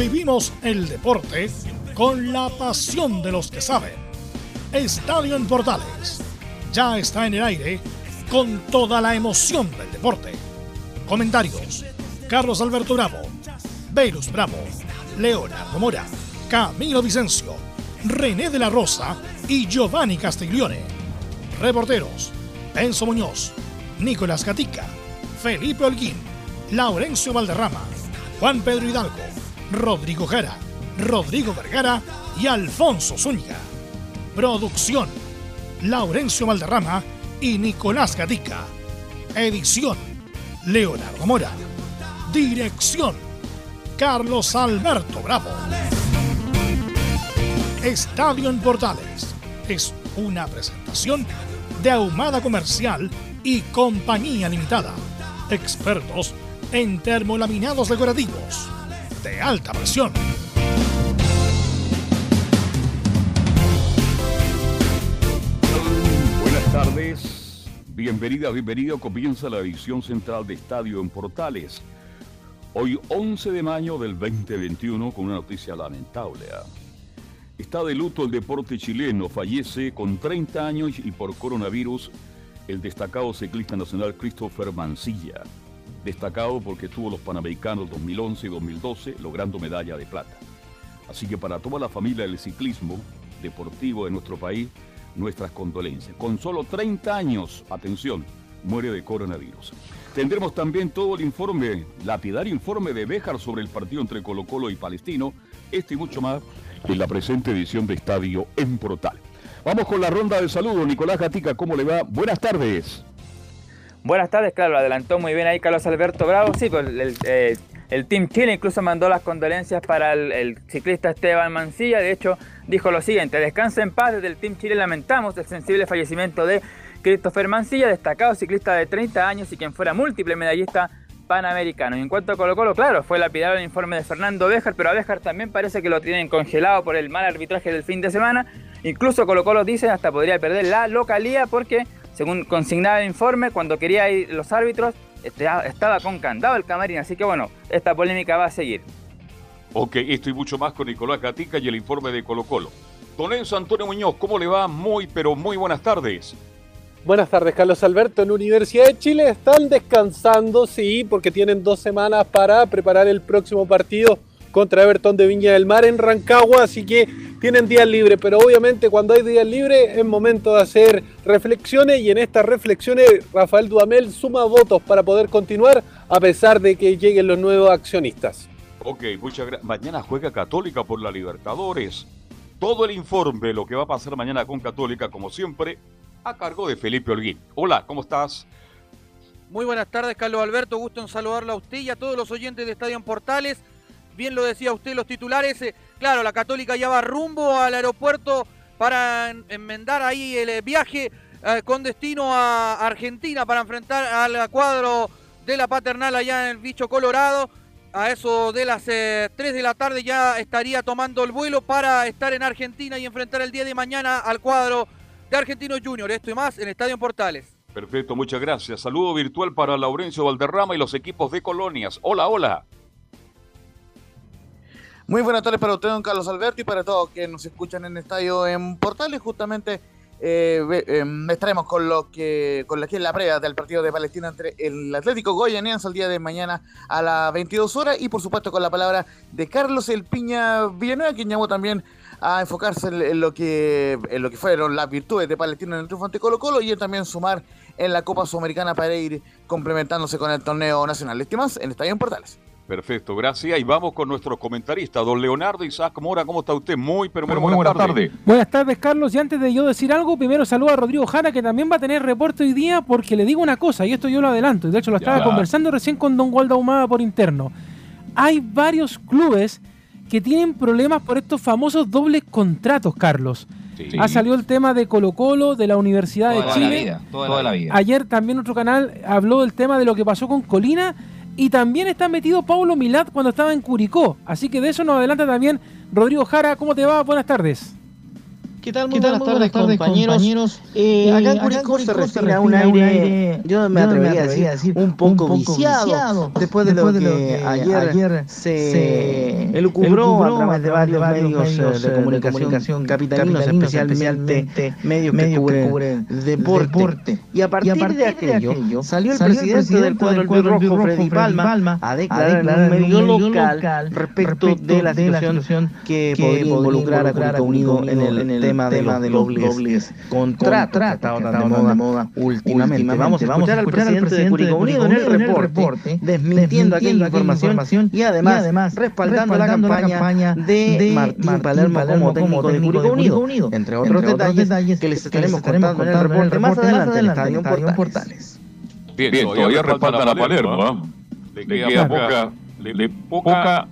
Vivimos el deporte con la pasión de los que saben. Estadio en Portales ya está en el aire con toda la emoción del deporte. Comentarios: Carlos Alberto Bravo, Velus Bravo, Leonardo Mora, Camilo Vicencio, René de la Rosa y Giovanni Castiglione. Reporteros: Enzo Muñoz, Nicolás Gatica, Felipe Holguín, Laurencio Valderrama, Juan Pedro Hidalgo, Rodrigo Jara, Rodrigo Vergara y Alfonso Zúñiga. Producción: Laurencio Valderrama y Nicolás Gatica. Edición: Leonardo Mora. Dirección: Carlos Alberto Bravo. Estadio en Portales es una presentación de Ahumada Comercial y Compañía Limitada. Expertos en termolaminados decorativos de alta presión. Buenas tardes, bienvenida, bienvenido. Comienza la edición central de Estadio en Portales. Hoy 11 de mayo del 2021 con una noticia lamentable. Está de luto el deporte chileno, fallece con 30 años y por coronavirus el destacado ciclista nacional Christopher Mancilla. Destacado porque tuvo los Panamericanos 2011 y 2012 logrando medalla de plata. Así que para toda la familia del ciclismo deportivo de nuestro país, nuestras condolencias. Con solo 30 años, atención, muere de coronavirus. Tendremos también todo el informe, lapidario informe de Béjar sobre el partido entre Colo Colo y Palestino, este y mucho más en la presente edición de Estadio en Portal. Vamos con la ronda de saludos. Nicolás Gatica, ¿cómo le va? Buenas tardes. Buenas tardes, claro, lo adelantó muy bien ahí Carlos Alberto Bravo. Sí, pues el, eh, Team Chile incluso mandó las condolencias para el, ciclista Esteban Mancilla. De hecho, dijo lo siguiente: Descansa en paz. Desde el Team Chile lamentamos el sensible fallecimiento de Christopher Mancilla, destacado ciclista de 30 años y quien fuera múltiple medallista panamericano. Y en cuanto a Colo Colo, claro, fue lapidado el informe de Fernando Béjar, pero a Béjar también parece que lo tienen congelado por el mal arbitraje del fin de semana. Incluso Colo Colo dice hasta podría perder la localía porque, según consignaba el informe, cuando quería ir los árbitros, este, estaba con candado el camarín. Así que bueno, esta polémica va a seguir. Ok, esto y mucho más con Nicolás Gatica y el informe de Colo Colo. Don Enzo Antonio Muñoz, ¿cómo le va? Muy, pero muy buenas tardes. Buenas tardes, Carlos Alberto. En Universidad de Chile están descansando, sí, porque tienen dos semanas para preparar el próximo partido contra Everton de Viña del Mar en Rancagua, así que tienen días libres, pero obviamente cuando hay días libres es momento de hacer reflexiones y en estas reflexiones Rafael Dudamel suma votos para poder continuar a pesar de que lleguen los nuevos accionistas. Ok, muchas gracias. Mañana juega Católica por la Libertadores. Todo el informe de lo que va a pasar mañana con Católica, como siempre, a cargo de Felipe Holguín. Hola, ¿cómo estás? Muy buenas tardes, Carlos Alberto. Gusto en saludarlo a usted y a todos los oyentes de Estadio en Portales. Bien lo decía usted, los titulares. Eh, claro, la Católica ya va rumbo al aeropuerto para enmendar ahí el eh, viaje eh, con destino a Argentina para enfrentar al cuadro de la paternal allá en el bicho Colorado. A eso de las 3 de la tarde ya estaría tomando el vuelo para estar en Argentina y enfrentar el día de mañana al cuadro de Argentinos Junior. Esto y más en Estadio Portales. Perfecto, muchas gracias. Saludo virtual para Laurencio Valderrama y los equipos de Colonias. Hola, hola. Muy buenas tardes para usted, don Carlos Alberto, y para todos que nos escuchan en Estadio en Portales. Justamente eh, eh, estaremos con lo que con la que es la previa del partido de Palestina entre el Atlético Goyaniense el día de mañana a las 22 horas y por supuesto con la palabra de Carlos El Piña Villanueva, quien llamó también a enfocarse en, lo que en lo que fueron las virtudes de Palestina en el triunfo ante Colo Colo y también sumar en la Copa Sudamericana para ir complementándose con el torneo nacional. Más en Estadio en Portales. Perfecto, gracias. Y vamos con nuestro comentarista, don Leonardo Isaac Mora. ¿Cómo está usted? Muy, pero muy, buenas, buenas tardes. Buenas tardes, Carlos. Y antes de yo decir algo, primero saludo a Rodrigo Jara, que también va a tener reporte hoy día, porque le digo una cosa, y esto yo lo adelanto, de hecho lo estaba ya. conversando recién con don Waldo Ahumada por interno. Hay varios clubes que tienen problemas por estos famosos dobles contratos, Carlos. Sí. Ha salido el tema de Colo Colo, de la Universidad toda de Chile. La vida, toda la vida. Ayer también otro canal habló del tema de lo que pasó con Colina. Y también está metido Paulo Milat cuando estaba en Curicó. Así que de eso nos adelanta también Rodrigo Jara. ¿Cómo te va? Buenas tardes. ¿Qué tal? Muy, buenas, tardes, compañeros. Eh, acá en Curicó se respira un aire, yo me atrevería a decir, un poco, viciado, después de lo que, ayer, se elucubró a través de varios medios de comunicación capitalinos, especialmente medios que cubren deporte. Y a partir de aquello salió el presidente del cuadro rojo, Freddy Palma, a declarar en un medio local respecto de la situación que podría involucrar a Curicó Unido en el tema de, los, de los dobles contratos que está de moda, últimamente. Vamos a escuchar al presidente de Curicó Unido en el reporte, desmintiendo aquella información y además respaldando la campaña de Martín Palermo como técnico de Curicó Unido, entre otros detalles que les estaremos contando en el reporte más adelante en Estadio Portales. Bien, todavía respaldan a Palermo, le queda poca, le poca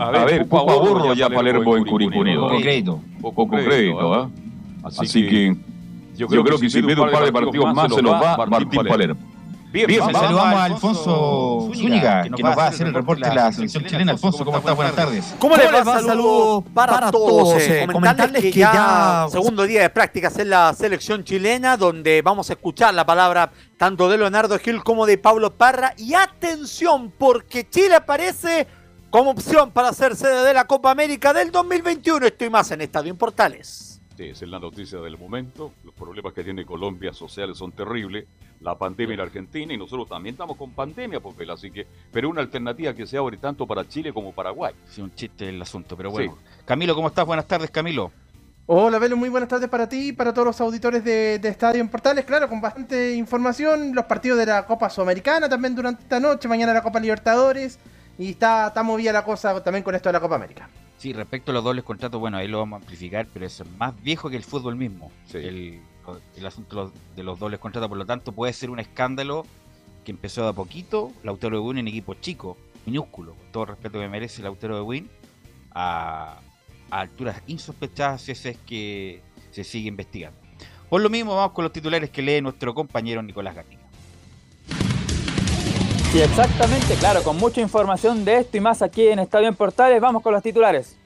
a, ver, poco ahorro ya Palermo en Curicó Unido. Poco crédito. Poco crédito, ¿ah? Así, que yo creo, que si en un par de partidos más se nos va Martín Palermo. Bien, Bien saludamos a Alfonso Zúñiga, que nos va a hacer el reporte de la selección chilena. Alfonso, ¿cómo estás? Buenas tardes. ¿Cómo les va? Saludos para todos. Eh, comentarles que ya segundo día de prácticas en la selección chilena, donde vamos a escuchar la palabra tanto de Leonardo Gil como de Pablo Parra. Y atención, porque Chile aparece como opción para ser sede de la Copa América del 2021. Estoy más en Estadio en Portales. Sí, esa es la noticia del momento. Los problemas que tiene Colombia sociales son terribles. La pandemia en Argentina y nosotros también estamos con pandemia, Popel, así que, pero una alternativa que se abre tanto para Chile como Paraguay. Sí, un chiste el asunto, pero bueno. Camilo, ¿cómo estás? Buenas tardes, Camilo. Hola, Velo, muy buenas tardes para ti y para todos los auditores de, de, Estadio en Portales. Claro, con bastante información. Los partidos de la Copa Sudamericana también durante esta noche. Mañana la Copa Libertadores. Y está, está movida la cosa también con esto de la Copa América. Sí, respecto a los dobles contratos, bueno, ahí lo vamos a amplificar, pero es más viejo que el fútbol mismo. El, asunto de los dobles contratos, por lo tanto, puede ser un escándalo que empezó de a poquito. Lautaro de Win en equipo chico, minúsculo, con todo el respeto que merece Lautaro de Win, a, a alturas insospechadas si es que se sigue investigando. Por lo mismo, vamos con los titulares que lee nuestro compañero Nicolás Gatica. Sí, exactamente, claro, con mucha información de esto y más aquí en Estadio en Portales, vamos con los titulares.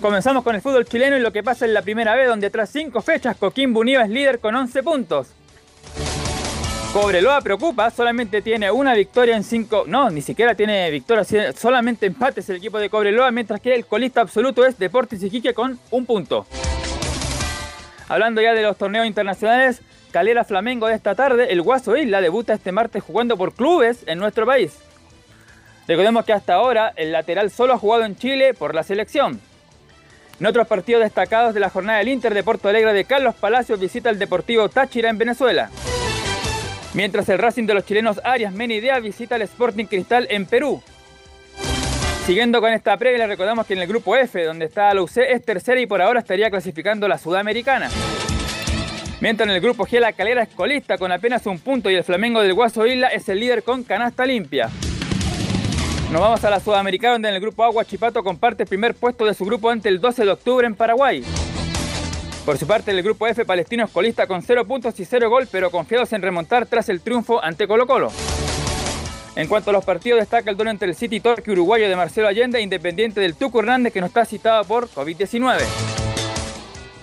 Comenzamos con el fútbol chileno y lo que pasa en la primera vez, donde tras cinco fechas Coquimbo Unido es líder con 11 puntos. Cobreloa preocupa, solamente tiene una victoria en cinco, no, ni siquiera tiene victoria, solamente empates el equipo de Cobreloa, mientras que el colista absoluto es Deportes Iquique con un punto. Hablando ya de los torneos internacionales, Calera Flamengo de esta tarde, el Guaso Isla debuta este martes jugando por clubes en nuestro país. Recordemos que hasta ahora el lateral solo ha jugado en Chile por la selección. En otros partidos destacados de la jornada del Inter de Porto Alegre de Carlos Palacios visita el Deportivo Táchira en Venezuela. Mientras el Racing de los chilenos Arias Menidea visita el Sporting Cristal en Perú. Siguiendo con esta previa, recordamos que en el grupo F, donde está la UC, es tercera y por ahora estaría clasificando la Sudamericana. Mientras en el grupo G la calera es colista con apenas un punto y el Flamengo del Guaso Isla es el líder con canasta limpia. Nos vamos a la Sudamericana donde en el grupo Agua Chipato comparte el primer puesto de su grupo ante el 12 de octubre en Paraguay. Por su parte, el grupo F palestino es colista con 0 puntos y 0 gol, pero confiados en remontar tras el triunfo ante Colo Colo. En cuanto a los partidos, destaca el duelo entre el City Torque uruguayo de Marcelo Allende e Independiente del Tuco Hernández, que no está citado por COVID-19.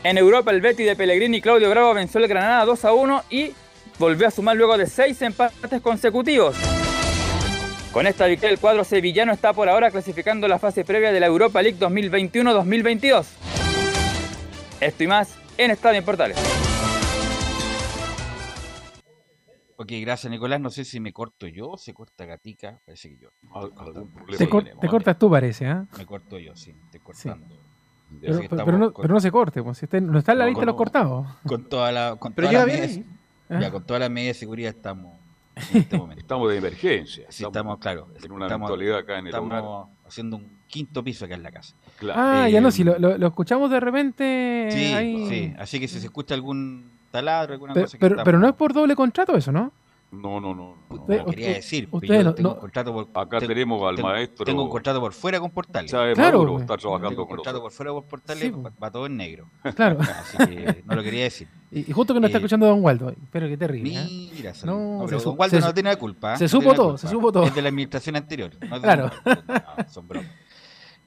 En Europa, el Betty de Pellegrini y Claudio Bravo venció el Granada 2 a 1 y volvió a sumar luego de seis empates consecutivos. Con esta victoria, el cuadro sevillano está por ahora clasificando la fase previa de la Europa League 2021-2022. Esto y más en Estadio en Portales. Ok, gracias Nicolás. No sé si me corto yo o se corta Gatica. Parece que yo. te, cortas tú, parece, ¿eh? Me corto yo, sí, estoy cortando. Pero, no, se corte, pues, si no está en la lista de los cortados. Con toda la, con pero toda bien. Ya, con toda la medida de seguridad estamos en este momento. estamos de emergencia. Sí, estamos, claro. En una actualidad acá en el Estamos haciendo un quinto piso acá en la casa. Ah, ya no, si lo, lo, escuchamos de repente. Sí, sí. Así que si se escucha algún taladro, alguna pero, cosa. Pero, pero no es por doble contrato eso, ¿no? No, no, no. no quería decir. Usted tengo un contrato por, Acá tenemos al maestro. Tengo un contrato por fuera con Portales. claro. está trabajando tengo un contrato por fuera con Portales, va todo en negro. Claro. Así que no lo quería decir. Y, justo que no está eh, escuchando Don Waldo. Pero qué terrible. ¿eh? Mira, no, no pero Don Waldo no tiene la culpa. Se supo todo, se supo todo. Es de la administración anterior. claro. son bromas.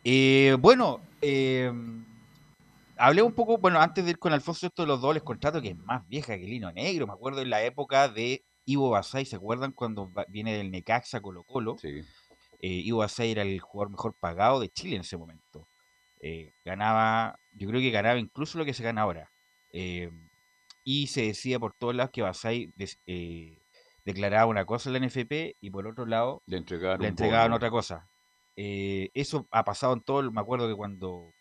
Eh, bueno, eh, hablé un poco, bueno, antes de ir con Alfonso, esto de los dobles contratos, que es más vieja que el Lino Negro. Me acuerdo en la época de Ivo Basay, ¿se acuerdan cuando viene del Necaxa Colo Colo? Sí. Eh, Ivo Basay era el jugador mejor pagado de Chile en ese momento. Eh, ganaba, yo creo que ganaba incluso lo que se gana ahora. Eh, y se decía por todos lados que Basay declaraba una cosa en la NFP y por otro lado le entregaban, le entregaban otra cosa. eso ha pasado en todo, me acuerdo que cuando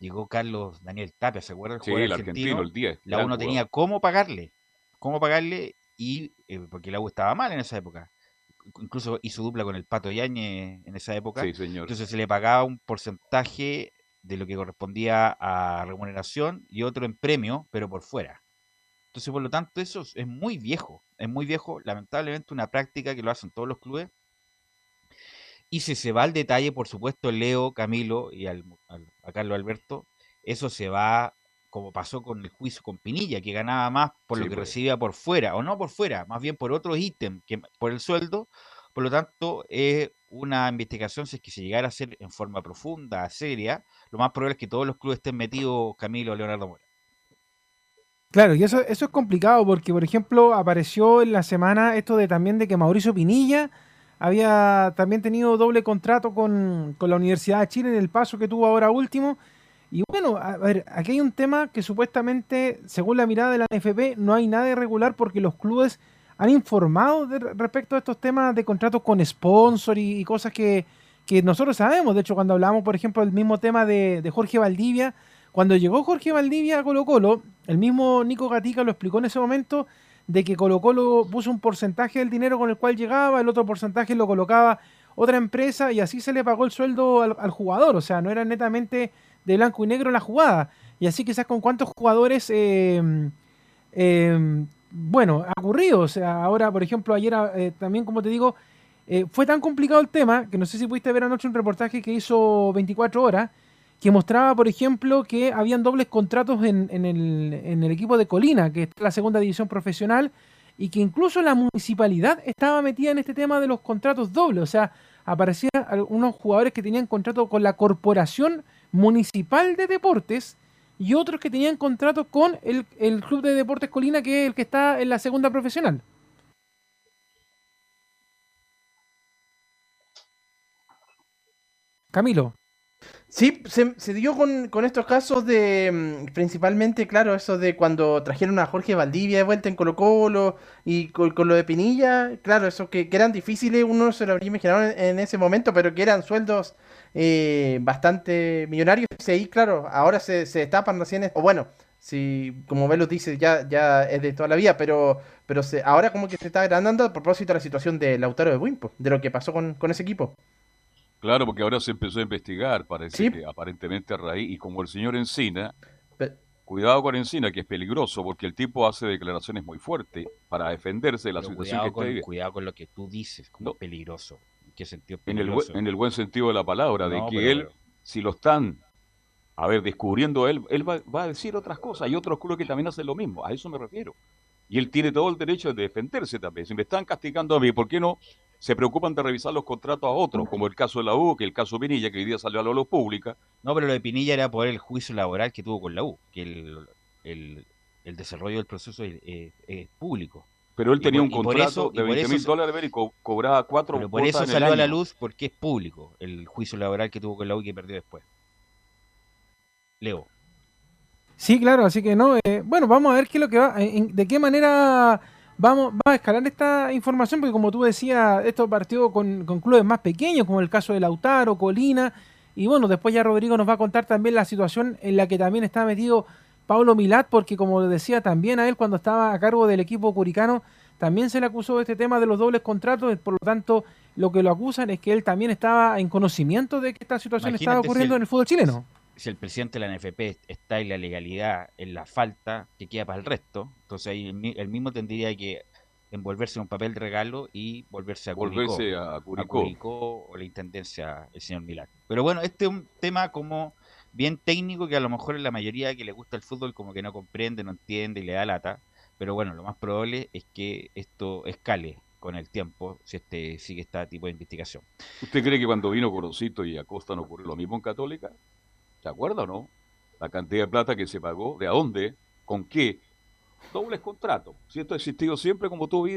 llegó Carlos Daniel Tapia, ¿se acuerdan? El sí, el argentino, el 10. La uno tenía cómo pagarle, cómo pagarle, y eh, porque la U estaba mal en esa época. Incluso hizo dupla con el Pato Yañez en esa época. Sí, señor. Entonces se le pagaba un porcentaje de lo que correspondía a remuneración y otro en premio, pero por fuera. Entonces, por lo tanto, eso es muy viejo. Es muy viejo, lamentablemente, una práctica que lo hacen todos los clubes y si se va al detalle, por supuesto, Leo, Camilo y al, a Carlos Alberto, eso se va como pasó con el juicio con Pinilla, que ganaba más por lo que pues. recibía por fuera, o no por fuera, más bien por otros ítems que por el sueldo. Por lo tanto, es una investigación, si es que se llegara a hacer en forma profunda, seria, lo más probable es que todos los clubes estén metidos Camilo Leonardo Mora. Claro, y eso, eso es complicado porque, por ejemplo, apareció en la semana esto de también de que Mauricio Pinilla había también tenido doble contrato con, la Universidad de Chile en el paso que tuvo ahora último. Y bueno, a ver, aquí hay un tema que supuestamente, según la mirada de la NFP, no hay nada irregular porque los clubes han informado respecto a estos temas de contratos con sponsor y, cosas que, nosotros sabemos. De hecho, cuando hablamos, por ejemplo, del mismo tema de, de, Jorge Valdivia, cuando llegó Jorge Valdivia a Colo Colo, el mismo Nico Gatica lo explicó en ese momento, de que Colo Colo puso un porcentaje del dinero con el cual llegaba, el otro porcentaje lo colocaba otra empresa y así se le pagó el sueldo al, jugador, o sea, no era netamente de blanco y negro la jugada. Y así quizás con cuántos jugadores, em, em, bueno, ha ocurrido, o sea, ahora, por ejemplo, ayer eh, también, como te digo, eh, fue tan complicado el tema que no sé si pudiste ver anoche un reportaje que hizo 24 horas que mostraba, por ejemplo, que habían dobles contratos en, el, equipo de Colina, que es la segunda división profesional, y que incluso la municipalidad estaba metida en este tema de los contratos dobles. O sea, aparecían algunos jugadores que tenían contrato con la Corporación Municipal de Deportes y otros que tenían contrato con el, el Club de Deportes Colina, que es el que está en la segunda profesional. Camilo. Sí, se, dio con, estos casos de, mm, principalmente, claro, eso de cuando trajeron a Jorge Valdivia de vuelta en Colo Colo y con, lo de Pinilla, claro, eso que, eran difíciles, uno se lo habría imaginado en, ese momento, pero que eran sueldos eh, bastante millonarios. Y ahí, claro, ahora se, se destapan recién, o bueno, si como Velo dice, ya, ya es de toda la vida, pero, pero se, ahora como que se está agrandando a propósito de la situación de Lautaro de Wimpo, de lo que pasó con, con ese equipo. Claro, porque ahora se empezó a investigar, parece que aparentemente a raíz, y como el señor Encina, cuidado con Encina, que es peligroso, porque el tipo hace declaraciones muy fuertes para defenderse de la situación que con, Cuidado con lo que tú dices, como peligroso. ¿En qué sentido peligroso? En el, en el buen sentido de la palabra, de que él, si lo están, a ver, descubriendo él, él va, va, a decir otras cosas, y otros clubes que también hacen lo mismo, a eso me refiero. Y él tiene todo el derecho de defenderse también. Si me están castigando a mí, ¿por qué no se preocupan de revisar los contratos a otros, como el caso de la U, que el caso Pinilla, que hoy día salió a la luz pública. No, pero lo de Pinilla era por el juicio laboral que tuvo con la U, que el, desarrollo del proceso es, público. Pero él tenía un contrato de 20 mil dólares y cobraba cuatro pero por eso salió a la luz porque es público el juicio laboral que tuvo con la U y que perdió después. Leo. Sí, claro, así que no. Eh, bueno, vamos a ver qué es lo que va, de qué manera vamos, a escalar esta información porque como tú decías, esto partió con, con, clubes más pequeños, como el caso de Lautaro, Colina, y bueno, después ya Rodrigo nos va a contar también la situación en la que también está metido Pablo Milat, porque como decía también a él cuando estaba a cargo del equipo curicano, también se le acusó de este tema de los dobles contratos, por lo tanto lo que lo acusan es que él también estaba en conocimiento de que esta situación estaba ocurriendo en el fútbol chileno si el presidente de la NFP está en la legalidad, en la falta, que queda para el resto, entonces ahí el mismo tendría que envolverse en un papel de regalo y volverse a Curicó, volverse a Curicó. o la intendencia el señor Milán. Pero bueno, este es un tema como bien técnico que a lo mejor la mayoría que le gusta el fútbol como que no comprende, no entiende y le da lata. Pero bueno, lo más probable es que esto escale con el tiempo si este sigue este tipo de investigación. ¿Usted cree que cuando vino Corocito y Acosta no ocurrió lo mismo en Católica? ¿Se acuerda o no? la cantidad de plata que se pagó, de a dónde, con qué, dobles contratos. Si esto ha existido siempre, como tú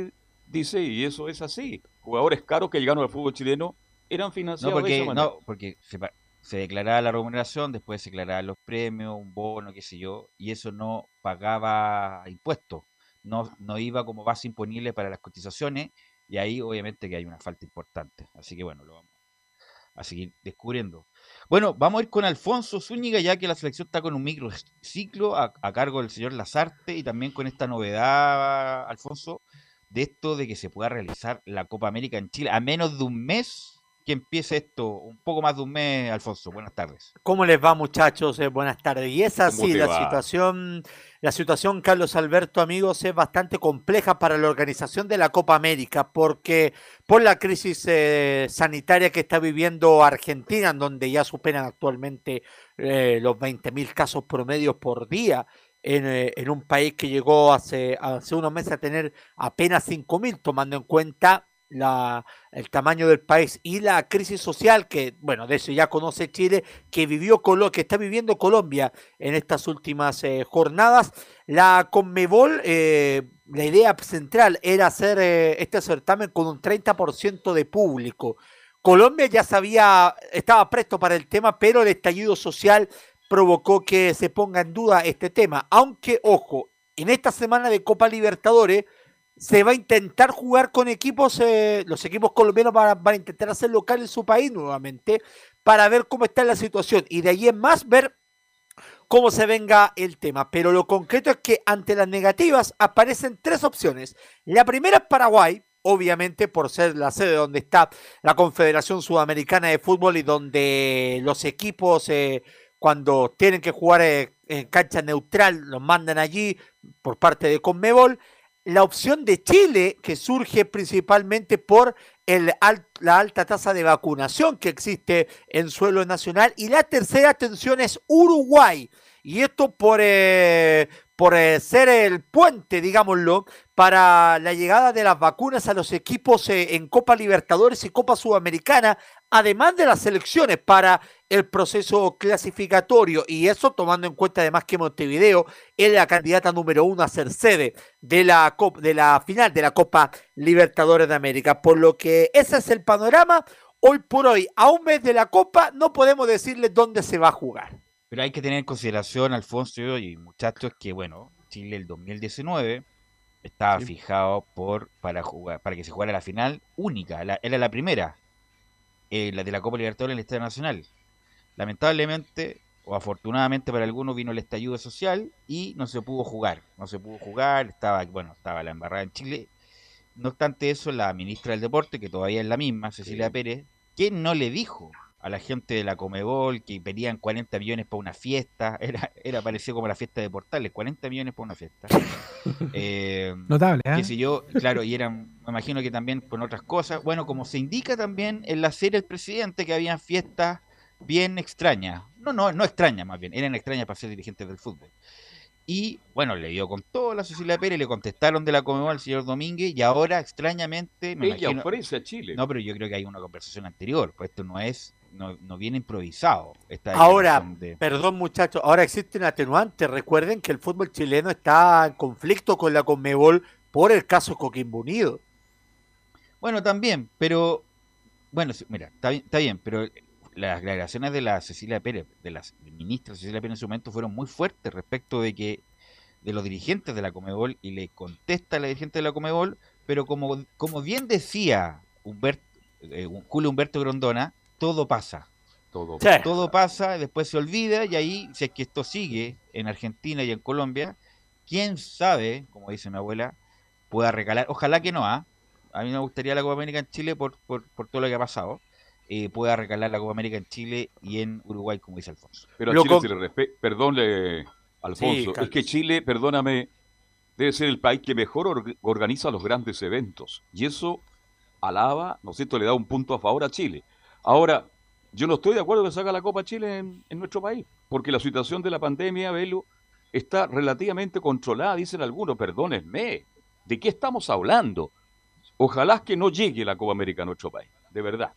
dices, y eso es así. Jugadores caros que llegaron al fútbol chileno eran financiados no, porque, de esa manera. No, porque se, se declaraba la remuneración, después se declaraban los premios, un bono, qué sé yo, y eso no pagaba impuestos, no, no iba como base imponible para las cotizaciones, y ahí obviamente que hay una falta importante. Así que bueno, lo vamos a seguir descubriendo. Bueno, vamos a ir con Alfonso Zúñiga, ya que la selección está con un microciclo a, a cargo del señor Lazarte y también con esta novedad, Alfonso, de esto de que se pueda realizar la Copa América en Chile a menos de un mes que empiece esto, un poco más de un mes, Alfonso. Buenas tardes. ¿Cómo les va, muchachos? Eh, buenas tardes. Y es así, la situación, la situación, Carlos Alberto, amigos, es bastante compleja para la organización de la Copa América, porque por la crisis eh, sanitaria que está viviendo Argentina, en donde ya superan actualmente eh, los 20.000 casos promedios por día, en, un país que llegó hace, hace unos meses a tener apenas 5.000, tomando en cuenta la, el tamaño del país y la crisis social que, bueno, de eso ya conoce Chile, que vivió que está viviendo Colombia en estas últimas eh, jornadas. La Conmebol, eh, la idea central era hacer eh, este certamen con un 30% de público. Colombia ya sabía, estaba presto para el tema, pero el estallido social provocó que se ponga en duda este tema. Aunque, ojo, en esta semana de Copa Libertadores, se va a intentar jugar con equipos, eh, los equipos colombianos van a, intentar hacer local en su país nuevamente para ver cómo está la situación y de ahí en más ver cómo se venga el tema. Pero lo concreto es que ante las negativas aparecen tres opciones. La primera es Paraguay, obviamente por ser la sede donde está la Confederación Sudamericana de Fútbol y donde los equipos eh, cuando tienen que jugar eh, en cancha neutral los mandan allí por parte de Conmebol la opción de Chile, que surge principalmente por el, la alta tasa de vacunación que existe en suelo nacional. Y la tercera atención es Uruguay. Y esto por, eh, por eh, ser el puente, digámoslo, para la llegada de las vacunas a los equipos eh, en Copa Libertadores y Copa Sudamericana, además de las elecciones para el proceso clasificatorio. Y eso tomando en cuenta además que Montevideo es la candidata número uno a ser sede de la, de la final de la Copa Libertadores de América. Por lo que ese es el panorama. Hoy por hoy, a un mes de la Copa, no podemos decirles dónde se va a jugar. Pero hay que tener en consideración, Alfonso y muchachos, que bueno, Chile el 2019 estaba fijado por para jugar para que se jugara la final única, era la primera, eh, la de la Copa Libertadores en el Estadio Nacional. Lamentablemente, o afortunadamente para algunos, vino el estallido social y no se pudo jugar. No se pudo jugar, estaba, bueno, estaba la embarrada en Chile. No obstante eso, la ministra del Deporte, que todavía es la misma, Cecilia Pérez, que no le dijo a la gente de la Comebol que pedían 40 millones para una fiesta. Era, era parecido como la fiesta de Portales, 40 millones para una fiesta. Eh, Notable, ¿eh? Que yo, claro, y eran, me imagino que también con otras cosas. Bueno, como se indica también en la serie El Presidente, que habían fiestas bien extrañas. No, no, no extrañas más bien, eran extrañas para ser dirigentes del fútbol. Y bueno, le dio con todo la Cecilia Pérez, le contestaron de la Comebol al señor Domínguez y ahora extrañamente... Me Ella ofrece a Chile. No, pero yo creo que hay una conversación anterior, pues esto no es no, viene improvisado. ahora, perdón muchachos, ahora existe un atenuante. Recuerden que el fútbol chileno está en conflicto con la Conmebol por el caso Coquimbo Unido. Bueno, también, pero bueno, mira, está, está bien, pero las declaraciones de la Cecilia Pérez, de la ministra Cecilia Pérez en su momento fueron muy fuertes respecto de que de los dirigentes de la Comebol y le contesta a la dirigente de la Comebol, pero como, como bien decía Humberto, eh, Julio Humberto Grondona, todo pasa. Todo, todo pasa, después se olvida y ahí, si es que esto sigue en Argentina y en Colombia, quién sabe, como dice mi abuela, pueda recalar, ojalá que no, ¿ah? a mí me gustaría la Copa América en Chile por, por, por todo lo que ha pasado, eh, pueda recalar la Copa América en Chile y en Uruguay, como dice Alfonso. Pero a Chile se le respeta, perdónle, Alfonso, es que Chile, perdóname, debe ser el país que mejor organiza los grandes eventos, y eso alaba, ¿no es cierto?, le da un punto a favor a Chile. Ahora, yo no estoy de acuerdo que se haga la Copa Chile en, nuestro país, porque la situación de la pandemia, Velo, está relativamente controlada, dicen algunos, perdónenme. ¿De qué estamos hablando? Ojalá que no llegue la Copa América a nuestro país, de verdad.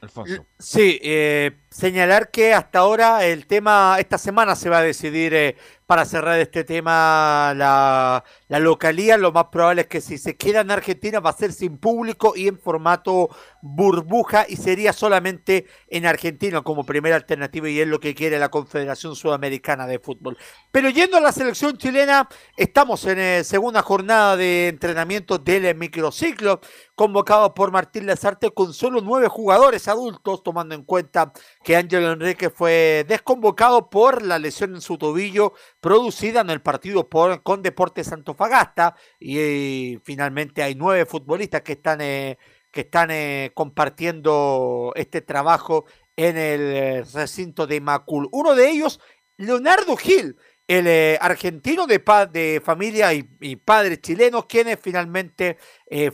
Alfonso. Sí, eh, señalar que hasta ahora el tema, esta semana se va a decidir eh, para cerrar este tema la, la, localía. Lo más probable es que si se queda en Argentina va a ser sin público y en formato burbuja y sería solamente en Argentina como primera alternativa y es lo que quiere la Confederación Sudamericana de Fútbol. Pero yendo a la selección chilena, estamos en eh, segunda jornada de entrenamiento del microciclo convocado por Martín Lazarte con solo nueve jugadores adultos, tomando en cuenta que Ángel Enrique fue desconvocado por la lesión en su tobillo producida en el partido con Deportes Antofagasta y, finalmente hay nueve futbolistas que están, eh, que están eh, compartiendo este trabajo en el eh, recinto de Macul. Uno de ellos, Leonardo Gil, el argentino de, de familia y, y padres chilenos, quien finalmente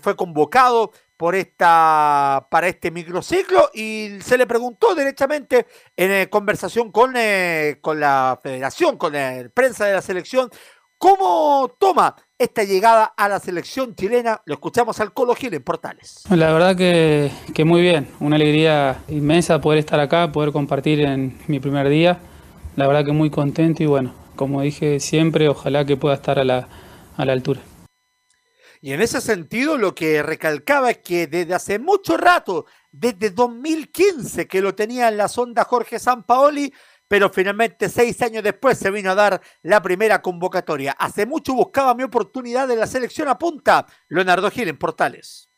fue convocado por esta, para este microciclo y se le preguntó directamente en eh, conversación con, eh, con la federación, con la prensa de la selección, cómo toma esta llegada a la selección chilena. Lo escuchamos al Colo Gil en Portales. La verdad que, que muy bien, una alegría inmensa poder estar acá, poder compartir en mi primer día. La verdad que muy contento y bueno, como dije siempre, ojalá que pueda estar a la, a la altura. Y en ese sentido lo que recalcaba es que desde hace mucho rato, desde 2015 que lo tenía en la sonda Jorge Sampaoli, pero finalmente seis años después se vino a dar la primera convocatoria. Hace mucho buscaba mi oportunidad en la selección a punta, Leonardo Gil en Portales.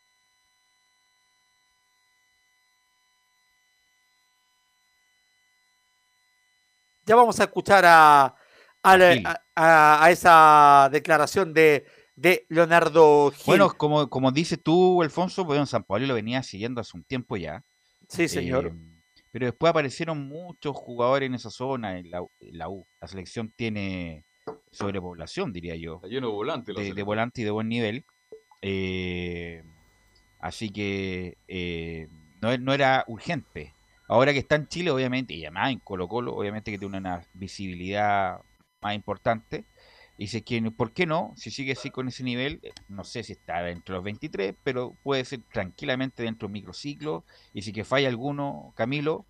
Ya vamos a escuchar a, a esa declaración de, de Leonardo Gil. Bueno, como, como dices tú, Alfonso, bueno, San Pablo lo venía siguiendo hace un tiempo ya. Sí, señor. Eh, pero después aparecieron muchos jugadores en esa zona, en la, la U. La selección tiene sobrepoblación, diría yo. Está lleno de volantes. De, de volante y de buen nivel. Eh, así que eh, no, no, era urgente. Ahora que está en Chile, obviamente, y además en Colo Colo, obviamente que tiene una visibilidad más importante. Y dice que, ¿por qué no? Si sigue así con ese nivel, eh, no sé si está dentro de los 23, pero puede ser tranquilamente dentro de un microciclo. Y si que falla alguno, Camilo,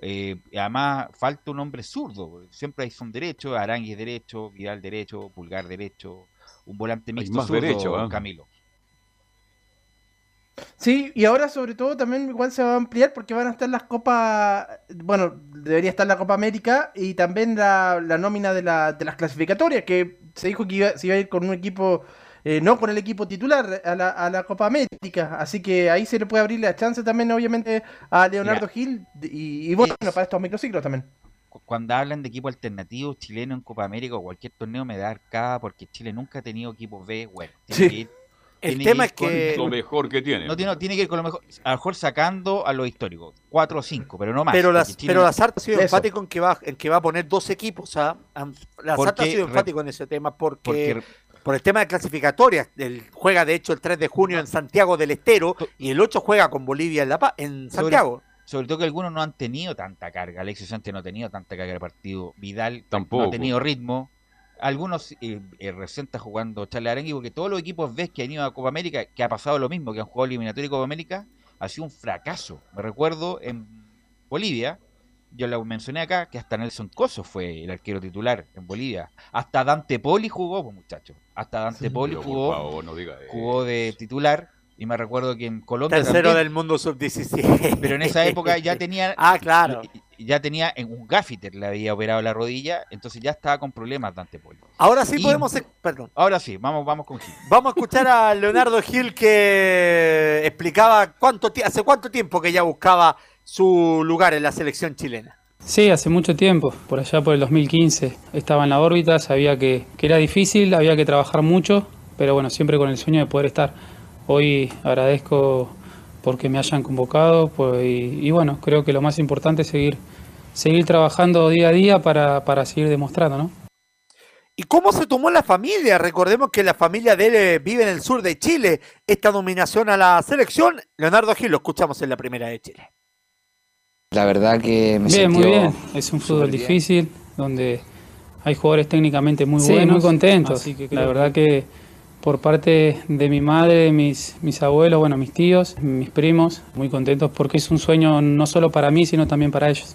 eh, además falta un hombre zurdo. Siempre hay son derechos, Arangues derecho, Vidal derecho, Pulgar derecho, un volante mixto más derecho, ¿eh? Camilo. Sí, y ahora sobre todo también igual se va a ampliar porque van a estar las copas, bueno, debería estar la Copa América y también la, nómina de, la, de las clasificatorias, que se dijo que iba, se iba a ir con un equipo, eh, no con el equipo titular a la, a la, Copa América, así que ahí se le puede abrir la chance también obviamente a Leonardo Gil y, bueno, para estos microciclos también. Cuando hablan de equipo alternativo chileno en Copa América o cualquier torneo me da arcada porque Chile nunca ha tenido equipo B, bueno, tiene que ir el tema es que. Lo mejor que tiene. No tiene, tiene que ir con lo mejor. A lo mejor sacando a lo histórico. Cuatro o cinco, pero no más. Pero, las, pero Lazarte ha sido enfático en que, va, en que va a poner dos equipos. ¿ah? Lazarte ha sido enfático en ese tema porque, por el tema de clasificatorias. El, juega, de hecho, el 3 de junio en Santiago del Estero y el 8 juega con Bolivia en, la, en Santiago. Sobre, todo que algunos no han tenido tanta carga. Alexis Sánchez no ha tenido tanta carga de partido. Vidal tampoco no ha tenido ritmo algunos eh, eh, recién está jugando Charles Arangui porque todos los equipos ves que han ido a Copa América, que ha pasado lo mismo, que han jugado eliminatorio y Copa América, ha sido un fracaso. Me recuerdo en Bolivia, yo lo mencioné acá, que hasta Nelson Coso fue el arquero titular en Bolivia. Hasta Dante Poli jugó, pues muchachos. Hasta Dante Poli jugó, jugó de titular. Y me recuerdo que en Colombia. Tercero del mundo sub-17. Pero en esa época ya tenía. ah, claro ya tenía en un gaffiter le había operado la rodilla, entonces ya estaba con problemas Dante Poli. Ahora sí podemos, perdón. Ahora sí, vamos, vamos con Gil. Vamos a escuchar a Leonardo Gil que explicaba cuánto hace cuánto tiempo que ya buscaba su lugar en la selección chilena. Sí, hace mucho tiempo, por allá por el 2015. Estaba en la órbita, sabía que, que era difícil, había que trabajar mucho, pero bueno, siempre con el sueño de poder estar. Hoy agradezco porque me hayan convocado pues, y, bueno, creo que lo más importante es seguir, seguir trabajando día a día para, para seguir demostrando, ¿no? ¿Y cómo se tomó la familia? Recordemos que la familia de él eh, vive en el sur de Chile. Esta nominación a la selección, Leonardo Gil, lo escuchamos en la primera de Chile. La verdad que me Bien, muy bien. Es un fútbol difícil, donde hay jugadores técnicamente muy buenos, muy contentos. Así que la verdad que por parte de mi madre, mis, mis abuelos, bueno, mis tíos, mis primos, muy contentos porque es un sueño no solo para mí, sino también para ellos.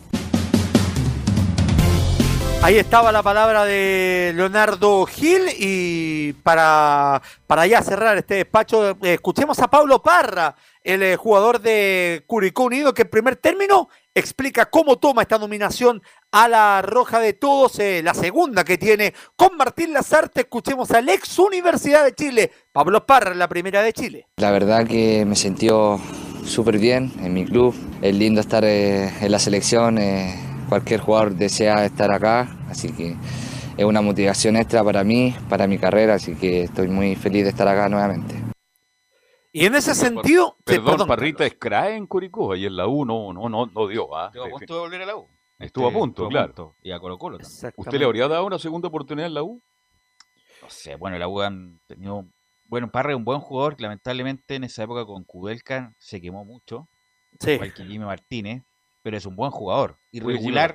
Ahí estaba la palabra de Leonardo Gil y para, para ya cerrar este despacho, eh, escuchemos a Pablo Parra, el eh, jugador de Curicó Unido, que en primer término explica cómo toma esta nominación a la Roja de Todos, eh, la segunda que tiene con Martín Lazarte. Escuchemos al ex Universidad de Chile, Pablo Parra, la primera de Chile. La verdad que me sintió súper bien en mi club. Es lindo estar en la selección cualquier jugador desea estar acá, así que es una motivación extra para mí, para mi carrera, así que estoy muy feliz de estar acá nuevamente. Y en ese sentido... Perdón, Parrita es CRAE en Curicó, y en la U no, no, no, no dio. ¿ah? Estuvo a punto de volver a la U. Estuvo a punto, claro. Y a Colo Colo ¿Usted le habría dado una segunda oportunidad en la U? No sé, bueno, la U han tenido... Bueno, Parra es un buen jugador que lamentablemente en esa época con Kudelka se quemó mucho. Sí. Igual que Jimmy Martínez pero es un buen jugador. Irregular,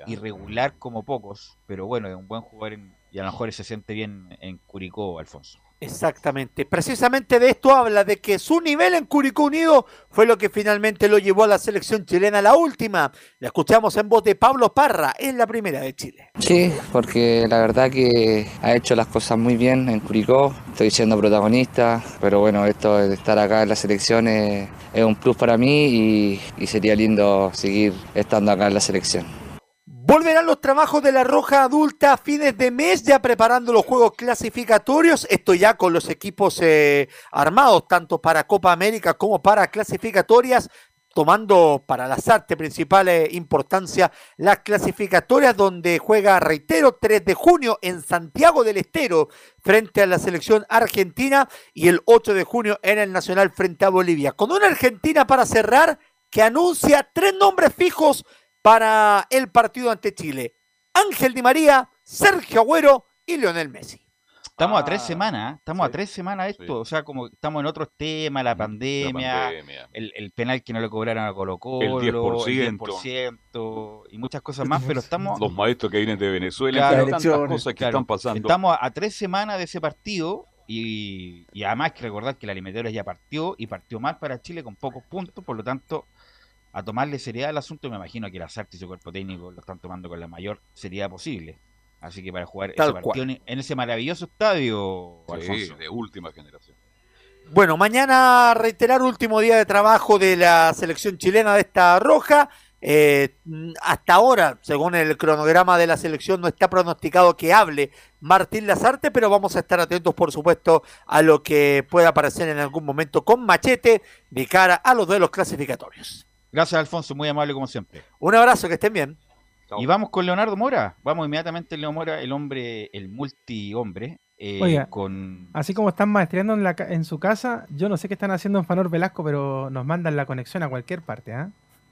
¿ah? irregular como pocos, pero bueno, es un buen jugador y a lo mejor se siente bien en Curicó, Alfonso. Exactamente. Precisamente de esto habla, de que su nivel en Curicó Unido fue lo que finalmente lo llevó a la selección chilena, la última. La escuchamos en voz de Pablo Parra, en la primera de Chile. Sí, porque la verdad que ha hecho las cosas muy bien en Curicó. Estoy siendo protagonista, pero bueno, esto de estar acá en la selección es, un plus para mí y sería lindo seguir estando acá en la selección. Volverán los trabajos de la Roja Adulta a fines de mes, ya preparando los juegos clasificatorios. Esto ya con los equipos eh, armados, tanto para Copa América como para clasificatorias, tomando para las artes principal eh, importancia las clasificatorias, donde juega, reitero, 3 de junio en Santiago del Estero frente a la selección argentina y el 8 de junio en el Nacional frente a Bolivia. Con una Argentina para cerrar que anuncia tres nombres fijos para el partido ante Chile. Ángel Di María, Sergio Agüero y Lionel Messi. Estamos a tres ah, semanas, ¿eh? estamos a tres semanas de esto, o sea, como estamos en otros temas, la pandemia, El, penal que no le cobraron a Colo Colo, el 10%, y muchas cosas más, pero estamos... Los maestros que vienen de Venezuela, tantas cosas que están pasando. Estamos a, tres semanas de ese partido y, y además que recordar que la Libertadores ya partió y partió mal para Chile con pocos puntos, por lo tanto a tomarle seriedad al asunto, me imagino que las artes y su cuerpo técnico lo están tomando con la mayor seriedad posible. Así que para jugar ese partido en ese maravilloso estadio, de última generación. Bueno, mañana reiterar último día de trabajo de la selección chilena de esta roja. Eh, hasta ahora, según el cronograma de la selección, no está pronosticado que hable Martín Lazarte, pero vamos a estar atentos, por supuesto, a lo que pueda aparecer en algún momento con Machete de cara a los duelos clasificatorios. Gracias, Alfonso, muy amable como siempre. Un abrazo, que estén bien. Y vamos con Leonardo Mora. Vamos inmediatamente, Leonardo Mora, el hombre, el multi-hombre. Eh, con... así como están maestreando en, la, en su casa, yo no sé qué están haciendo en Fanor Velasco, pero nos mandan la conexión a cualquier parte. ¿ah?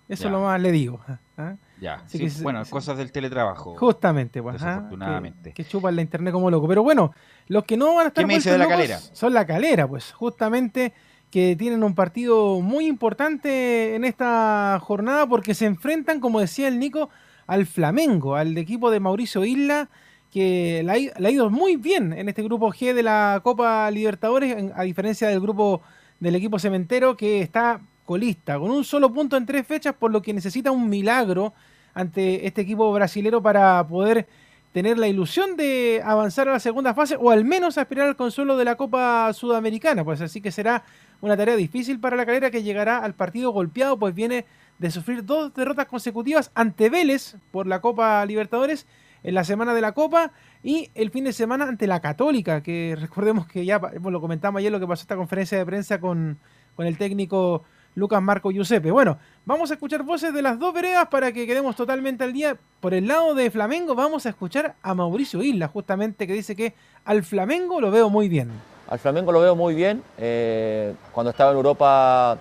Eso es lo más le digo. ¿ah? Ya, bueno, cosas del teletrabajo. Justamente, pues. Desafortunadamente. Que, chupan la internet como loco. Pero bueno, los que no van a estar. ¿Qué me dice de la calera? Son la calera, pues. Justamente que tienen un partido muy importante en esta jornada porque se enfrentan, como decía el Nico, al Flamengo, al equipo de Mauricio Isla, que le ha, ido muy bien en este grupo G de la Copa Libertadores, a diferencia del grupo del equipo cementero que está colista, con un solo punto en tres fechas, por lo que necesita un milagro ante este equipo brasilero para poder tener la ilusión de avanzar a la segunda fase o al menos aspirar al consuelo de la Copa Sudamericana. Pues así que será una tarea difícil para la calera que llegará al partido golpeado, pues viene de sufrir dos derrotas consecutivas ante Vélez por la Copa Libertadores en la semana de la Copa y el fin de semana ante la Católica, que recordemos que ya lo comentamos ayer lo que pasó esta conferencia de prensa con, con el técnico Lucas Marco Giuseppe. Bueno, vamos a escuchar voces de las dos veredas para que quedemos totalmente al día. Por el lado de Flamengo vamos a escuchar a Mauricio Isla, justamente que dice que al Flamengo lo veo muy bien. Al Flamengo lo veo muy bien. Eh, cuando estaba en Europa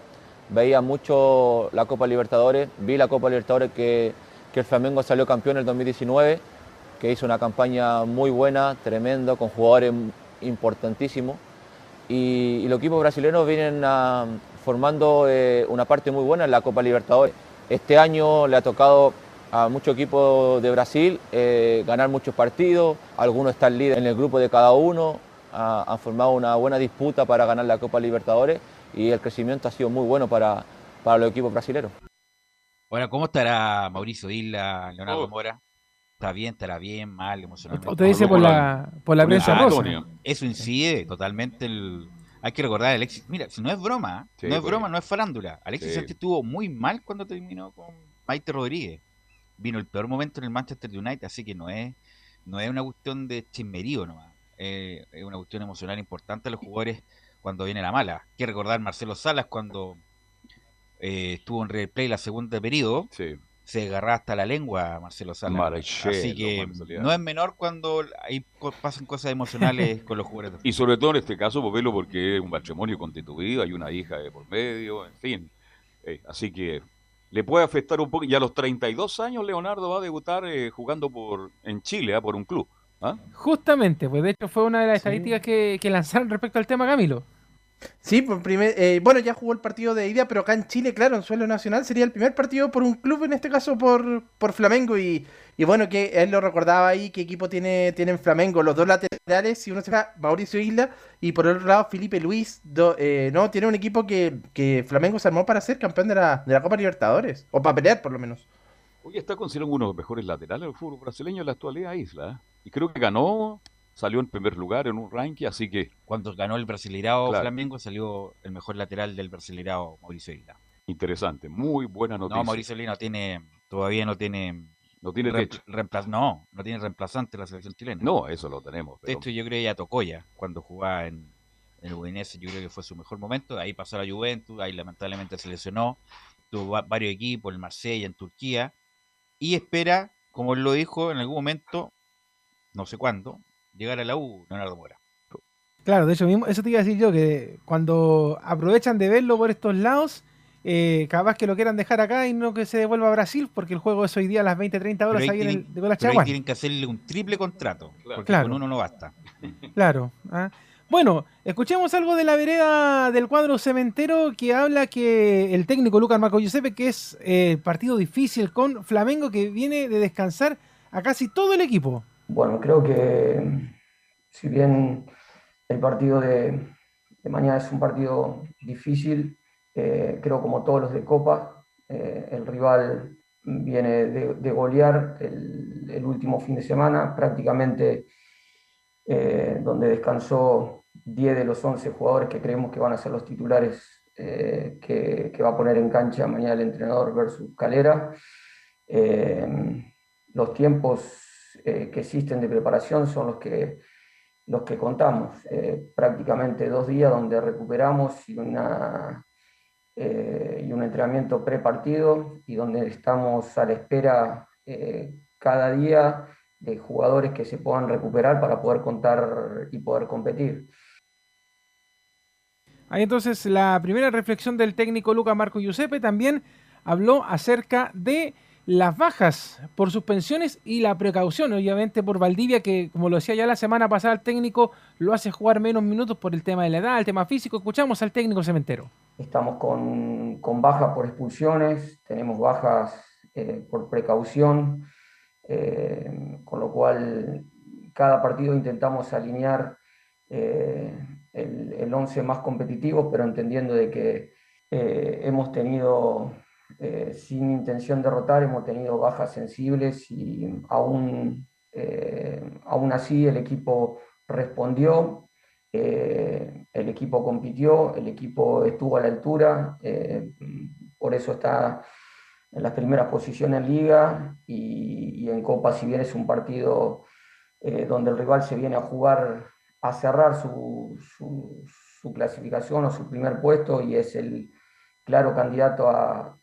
veía mucho la Copa Libertadores. Vi la Copa Libertadores que, el Flamengo salió campeón en el 2019, que hizo una campaña muy buena, tremendo, con jugadores importantísimos. Y, los equipos brasileños vienen formando eh, una parte muy buena en la Copa Libertadores. Este año le ha tocado a muchos equipos de Brasil eh, ganar muchos partidos, algunos están líderes en el grupo de cada uno, han formado una buena disputa para ganar la Copa Libertadores y el crecimiento ha sido muy bueno para, para los equipos brasileños. Ahora, ¿cómo estará Mauricio Isla, Leonardo oh. Mora? ¿Está bien, estará bien, mal, emocionalmente? ¿O te dice por la, por la prensa rosa? Eso incide totalmente el... Hay que recordar, Alexis, mira, si no es broma, no es broma, no es farándula. Alexis Sánchez estuvo muy mal cuando terminó con Maite Rodríguez. Vino el peor momento en el Manchester United, así que no es, no es una cuestión de chismerío nomás. Eh, es una cuestión emocional importante a los jugadores cuando viene la mala. Hay que recordar Marcelo Salas cuando eh, estuvo en replay la segunda periodo. Se agarraba hasta la lengua Marcelo Salas. Así que no es menor cuando hay, pasan cosas emocionales con los jugadores. Y sobre todo en este caso, Popelo, porque es un matrimonio constituido, hay una hija de por medio, en fin. Eh, así que le puede afectar un poco. Y a los 32 años Leonardo va a debutar eh, jugando por en Chile, ¿ah? por un club. ¿ah? Justamente, pues de hecho fue una de las estadísticas que, que lanzaron respecto al tema Camilo. Sí, pues, primer, eh, bueno, ya jugó el partido de ida, pero acá en Chile, claro, en suelo nacional, sería el primer partido por un club, en este caso por, por Flamengo. Y, y bueno, que él lo recordaba ahí, qué equipo tiene, tiene Flamengo. Los dos laterales, si uno se va, Mauricio Isla y por otro lado Felipe Luis. Eh, no, tiene un equipo que, que, Flamengo se armó para ser campeón de la, de la Copa Libertadores, o para pelear por lo menos. Hoy está considerado uno de los mejores laterales del fútbol brasileño en la actualidad, Isla. ¿eh? Y creo que ganó salió en primer lugar en un ranking, así que... Cuando ganó el Brasileirao Flamengo, salió el mejor lateral del Brasileirao, Mauricio Isla. Interesante, muy buena noticia. No, Mauricio Isla no tiene, todavía no tiene... No tiene No, no tiene reemplazante la selección chilena. No, eso lo tenemos. Pero... Esto yo creo que ya tocó ya, cuando jugaba en, el Udinese, yo creo que fue su mejor momento. Ahí pasó a la Juventus, ahí lamentablemente se lesionó. Tuvo varios equipos, el Marsella, en Turquía. Y espera, como él lo dijo en algún momento, no sé cuándo, llegar a la U, Leonardo Mora. Claro, de hecho, mismo, eso te iba a decir yo, que cuando aprovechan de verlo por estos lados, eh, capaz que lo quieran dejar acá y no que se devuelva a Brasil, porque el juego es hoy día a las 20, 30 horas ahí, en el de Pero tienen que hacerle un triple contrato, porque con uno no basta. Claro. ¿ah? Bueno, escuchemos algo de la vereda del cuadro cementero que habla que el técnico Lucas Marco Giuseppe, que es eh, partido difícil con Flamengo, que viene de descansar a casi todo el equipo. Bueno, creo que si bien el partido de, mañana es un partido difícil, eh, creo como todos los de Copa, eh, el rival viene de, golear el, último fin de semana, prácticamente eh, donde descansó 10 de los 11 jugadores que creemos que van a ser los titulares que, que, va a poner en cancha mañana el entrenador versus Calera. los tiempos eh, que existen de preparación son los que, los que contamos. Eh, prácticamente dos días donde recuperamos y, una, eh, y un entrenamiento pre-partido y donde estamos a la espera cada día de jugadores que se puedan recuperar para poder contar y poder competir. Ahí entonces la primera reflexión del técnico Luca Marco Giuseppe también habló acerca de las bajas por suspensiones y la precaución, obviamente, por Valdivia, que como lo decía ya la semana pasada el técnico, lo hace jugar menos minutos por el tema de la edad, el tema físico. Escuchamos al técnico cementero. Estamos con, con bajas por expulsiones, tenemos bajas eh, por precaución, eh, con lo cual cada partido intentamos alinear eh, el, el once más competitivo, pero entendiendo de que hemos tenido eh, sin intención de rotar, hemos tenido bajas sensibles y aún, eh, aún así el equipo respondió, eh, el equipo compitió, el equipo estuvo a la altura, por eso está en las primeras posiciones en liga y, en Copa, si bien es un partido donde el rival se viene a jugar, a cerrar su, su clasificación o su primer puesto y es el claro candidato a,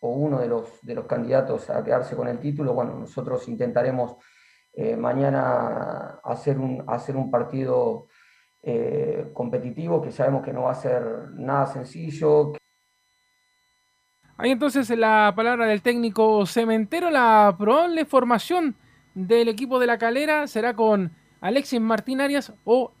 o uno de los, de los candidatos a quedarse con el título, bueno, nosotros intentaremos eh, mañana hacer un, hacer un partido eh, competitivo que sabemos que no va a ser nada sencillo. Hay entonces la palabra del técnico cementero, la probable formación del equipo de la calera será con Alexis Martín Arias o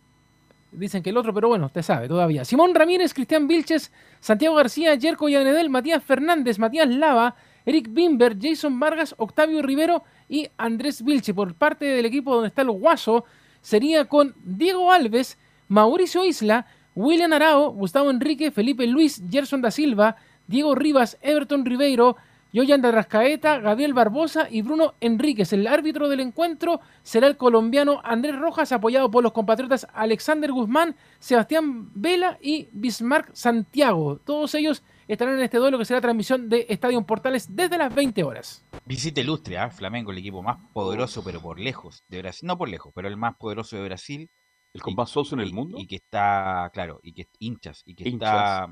dicen que el otro, pero bueno, usted sabe todavía. Simón Ramírez, Cristian Vilches, Santiago García, Yerko Yanedel, Matías Fernández, Matías Lava, Eric Bimber, Jason Vargas, Octavio Rivero y Andrés Vilche. Por parte del equipo donde está el Guaso, sería con Diego Alves, Mauricio Isla, William Arao, Gustavo Enrique, Felipe Luis, Gerson da Silva, Diego Rivas, Everton Ribeiro, Yoyanda Rascaeta, Gabriel Barbosa y Bruno Enríquez. El árbitro del encuentro será el colombiano Andrés Rojas, apoyado por los compatriotas Alexander Guzmán, Sebastián Vela y Bismarck Santiago. Todos ellos estarán en este duelo que será transmisión de Estadio Portales desde las 20 horas. Visita ilustre, ¿eh? Flamengo, el equipo más poderoso, pero por lejos de Brasil. No por lejos, pero el más poderoso de Brasil. El con más en el mundo. Y que está, claro, y que hinchas, y que está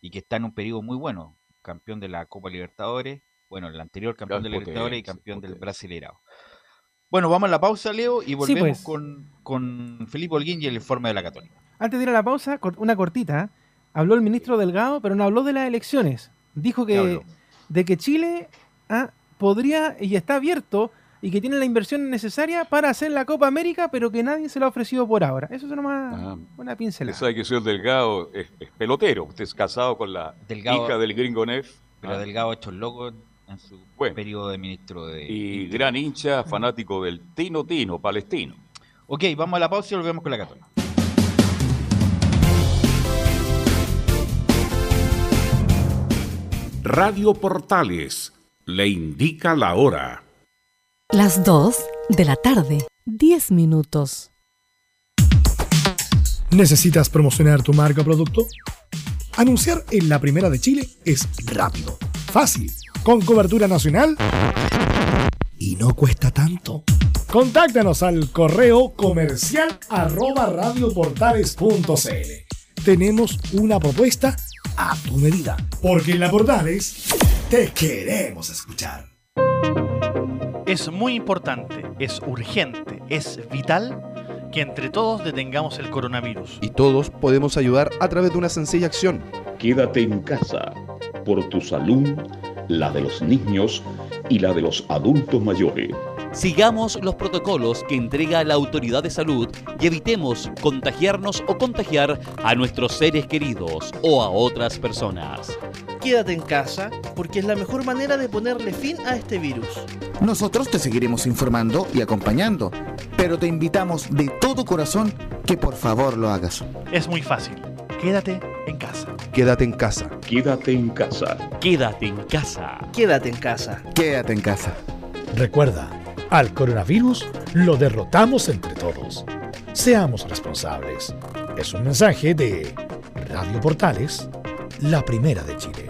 y que está en un periodo muy bueno, campeón de la Copa Libertadores, bueno, el anterior campeón Gran de la Libertadores y potencia, campeón del Brasileirao. Bueno, vamos a la pausa, Leo, y volvemos pues. con, con Felipe Holguín y el informe de la Católica. Antes de ir a la pausa, una cortita. ¿eh? Habló el ministro Delgado, pero no habló de las elecciones. Dijo ¿Qué que de que Chile ah, podría y está abierto y que tiene la inversión necesaria para hacer la Copa América, pero que nadie se lo ha ofrecido por ahora. Eso es nomás Ah, una Usted pincelada. sabe que el señor Delgado es, es pelotero. Usted es casado con la Delgado- hija del gringo Neff. Pero Ah, Delgado ha hecho el loco en su Bueno. periodo de ministro de... Y gran hincha, fanático del Tino Tino, palestino. Ok, vamos a la pausa y volvemos con la Católica. Radio Portales le indica la hora. Las 2 de la tarde, 10 minutos. ¿Necesitas promocionar tu marca o producto? Anunciar en la primera de Chile es rápido, fácil, con cobertura nacional y no cuesta tanto. Contáctanos al correo comercial arroba radioportales.cl. Tenemos una propuesta a tu medida, porque en la Portales te queremos escuchar. Es muy importante, es urgente, es vital que entre todos detengamos el coronavirus. Y todos podemos ayudar a través de una sencilla acción. Quédate en casa por tu salud, la de los niños y la de los adultos mayores. Sigamos los protocolos que entrega la autoridad de salud y evitemos contagiarnos o contagiar a nuestros seres queridos o a otras personas. Quédate en casa porque es la mejor manera de ponerle fin a este virus. Nosotros te seguiremos informando y acompañando, pero te invitamos de todo corazón que por favor lo hagas. Es muy fácil. Quédate en casa. Quédate en casa. Quédate en casa. Quédate en casa. Quédate en casa. Quédate en casa. Recuerda, al coronavirus lo derrotamos entre todos. Seamos responsables. Es un mensaje de Radio Portales, la primera de Chile.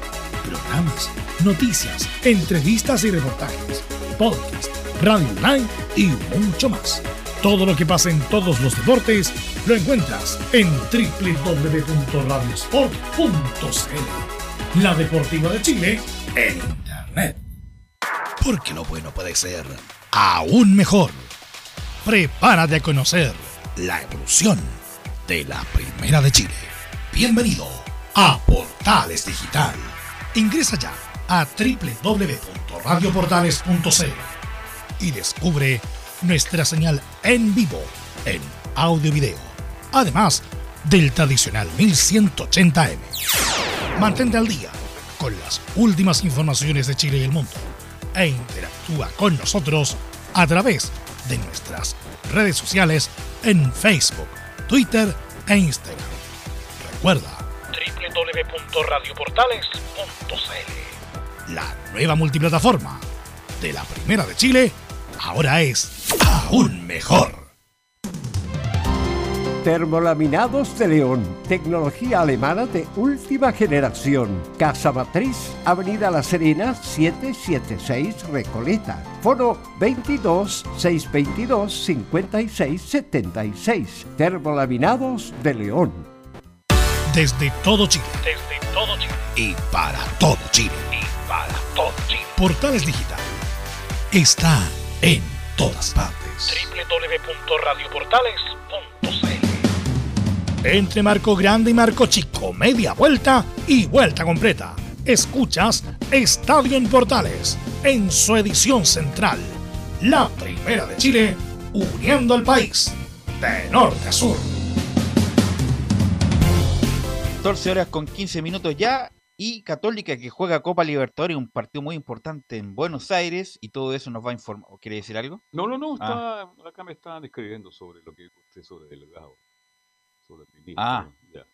Programas, noticias, entrevistas y reportajes, podcast, radio online y mucho más. Todo lo que pasa en todos los deportes lo encuentras en www.radiosport.cl. La Deportiva de Chile en Internet. Porque lo bueno puede ser aún mejor. Prepárate a conocer la evolución de la Primera de Chile. Bienvenido a Portales Digital. Ingresa ya a www.radioportales.cl y descubre nuestra señal en vivo en audio y video, además del tradicional 1180m. Mantente al día con las últimas informaciones de Chile y el mundo e interactúa con nosotros a través de nuestras redes sociales en Facebook, Twitter e Instagram. Recuerda www.radioportales.cl La nueva multiplataforma de la Primera de Chile ahora es aún mejor. Termolaminados de León, tecnología alemana de última generación. Casa Matriz, Avenida La Serena, 776 Recoleta. Foro 22 622 56 76. Termolaminados de León. Desde todo Chile. Desde todo Chile. Y para todo Chile. Y para todo Chile. Portales Digital. está en todas partes. www.radioportales.cl Entre Marco Grande y Marco Chico, media vuelta y vuelta completa. Escuchas Estadio en Portales en su edición central. La primera de Chile, uniendo al país de norte a sur. 14 horas con 15 minutos ya y Católica que juega Copa Libertadores, un partido muy importante en Buenos Aires y todo eso nos va a informar. ¿Quiere decir algo? No, no, no, Ah. está, acá me estaban escribiendo sobre lo que usted sobre Delgado. Sobre el ministro, Ah. ya.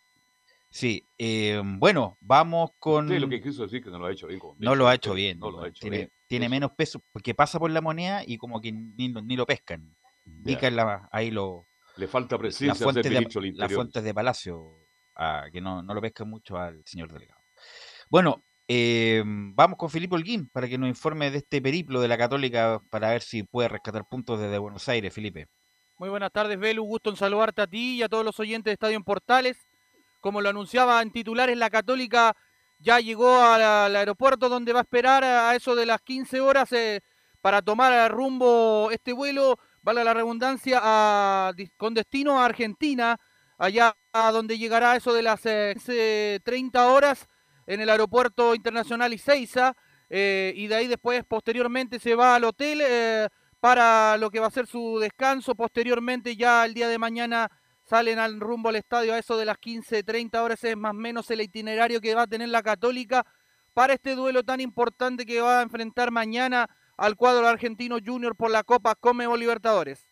Sí, eh, bueno, vamos con... Usted lo que quiso decir que no lo ha hecho bien. como No lo ha hecho bien. No lo ha hecho tiene bien. tiene menos peso porque pasa por la moneda y como que ni, lo- ni lo pescan. Indica en la- ahí lo, Le falta las presencia hacer fuentes, de, del las fuentes de Palacio, que no, no lo pescan mucho al señor delegado. Bueno, eh, vamos con Felipe Holguín para que nos informe de este periplo de la Católica para ver si puede rescatar puntos desde Buenos Aires, Felipe. Muy buenas tardes, Belu. Gusto en saludarte a ti y a todos los oyentes de Estadio en Portales. Como lo anunciaba en titulares, la Católica ya llegó al aeropuerto donde va a esperar a eso de las 15 horas eh, para tomar rumbo este vuelo, vale la redundancia, con destino a Argentina, allá a donde llegará eso de las eh, 15:30 horas en el aeropuerto internacional Ezeiza. eh, y de ahí después, posteriormente, se va al hotel eh, para lo que va a ser su descanso. Posteriormente, ya el día de mañana salen al rumbo al estadio a eso de las 15:30 horas. Es más o menos el itinerario que va a tener la Católica para este duelo tan importante que va a enfrentar mañana al cuadro argentino Junior por la Copa Comebol Libertadores.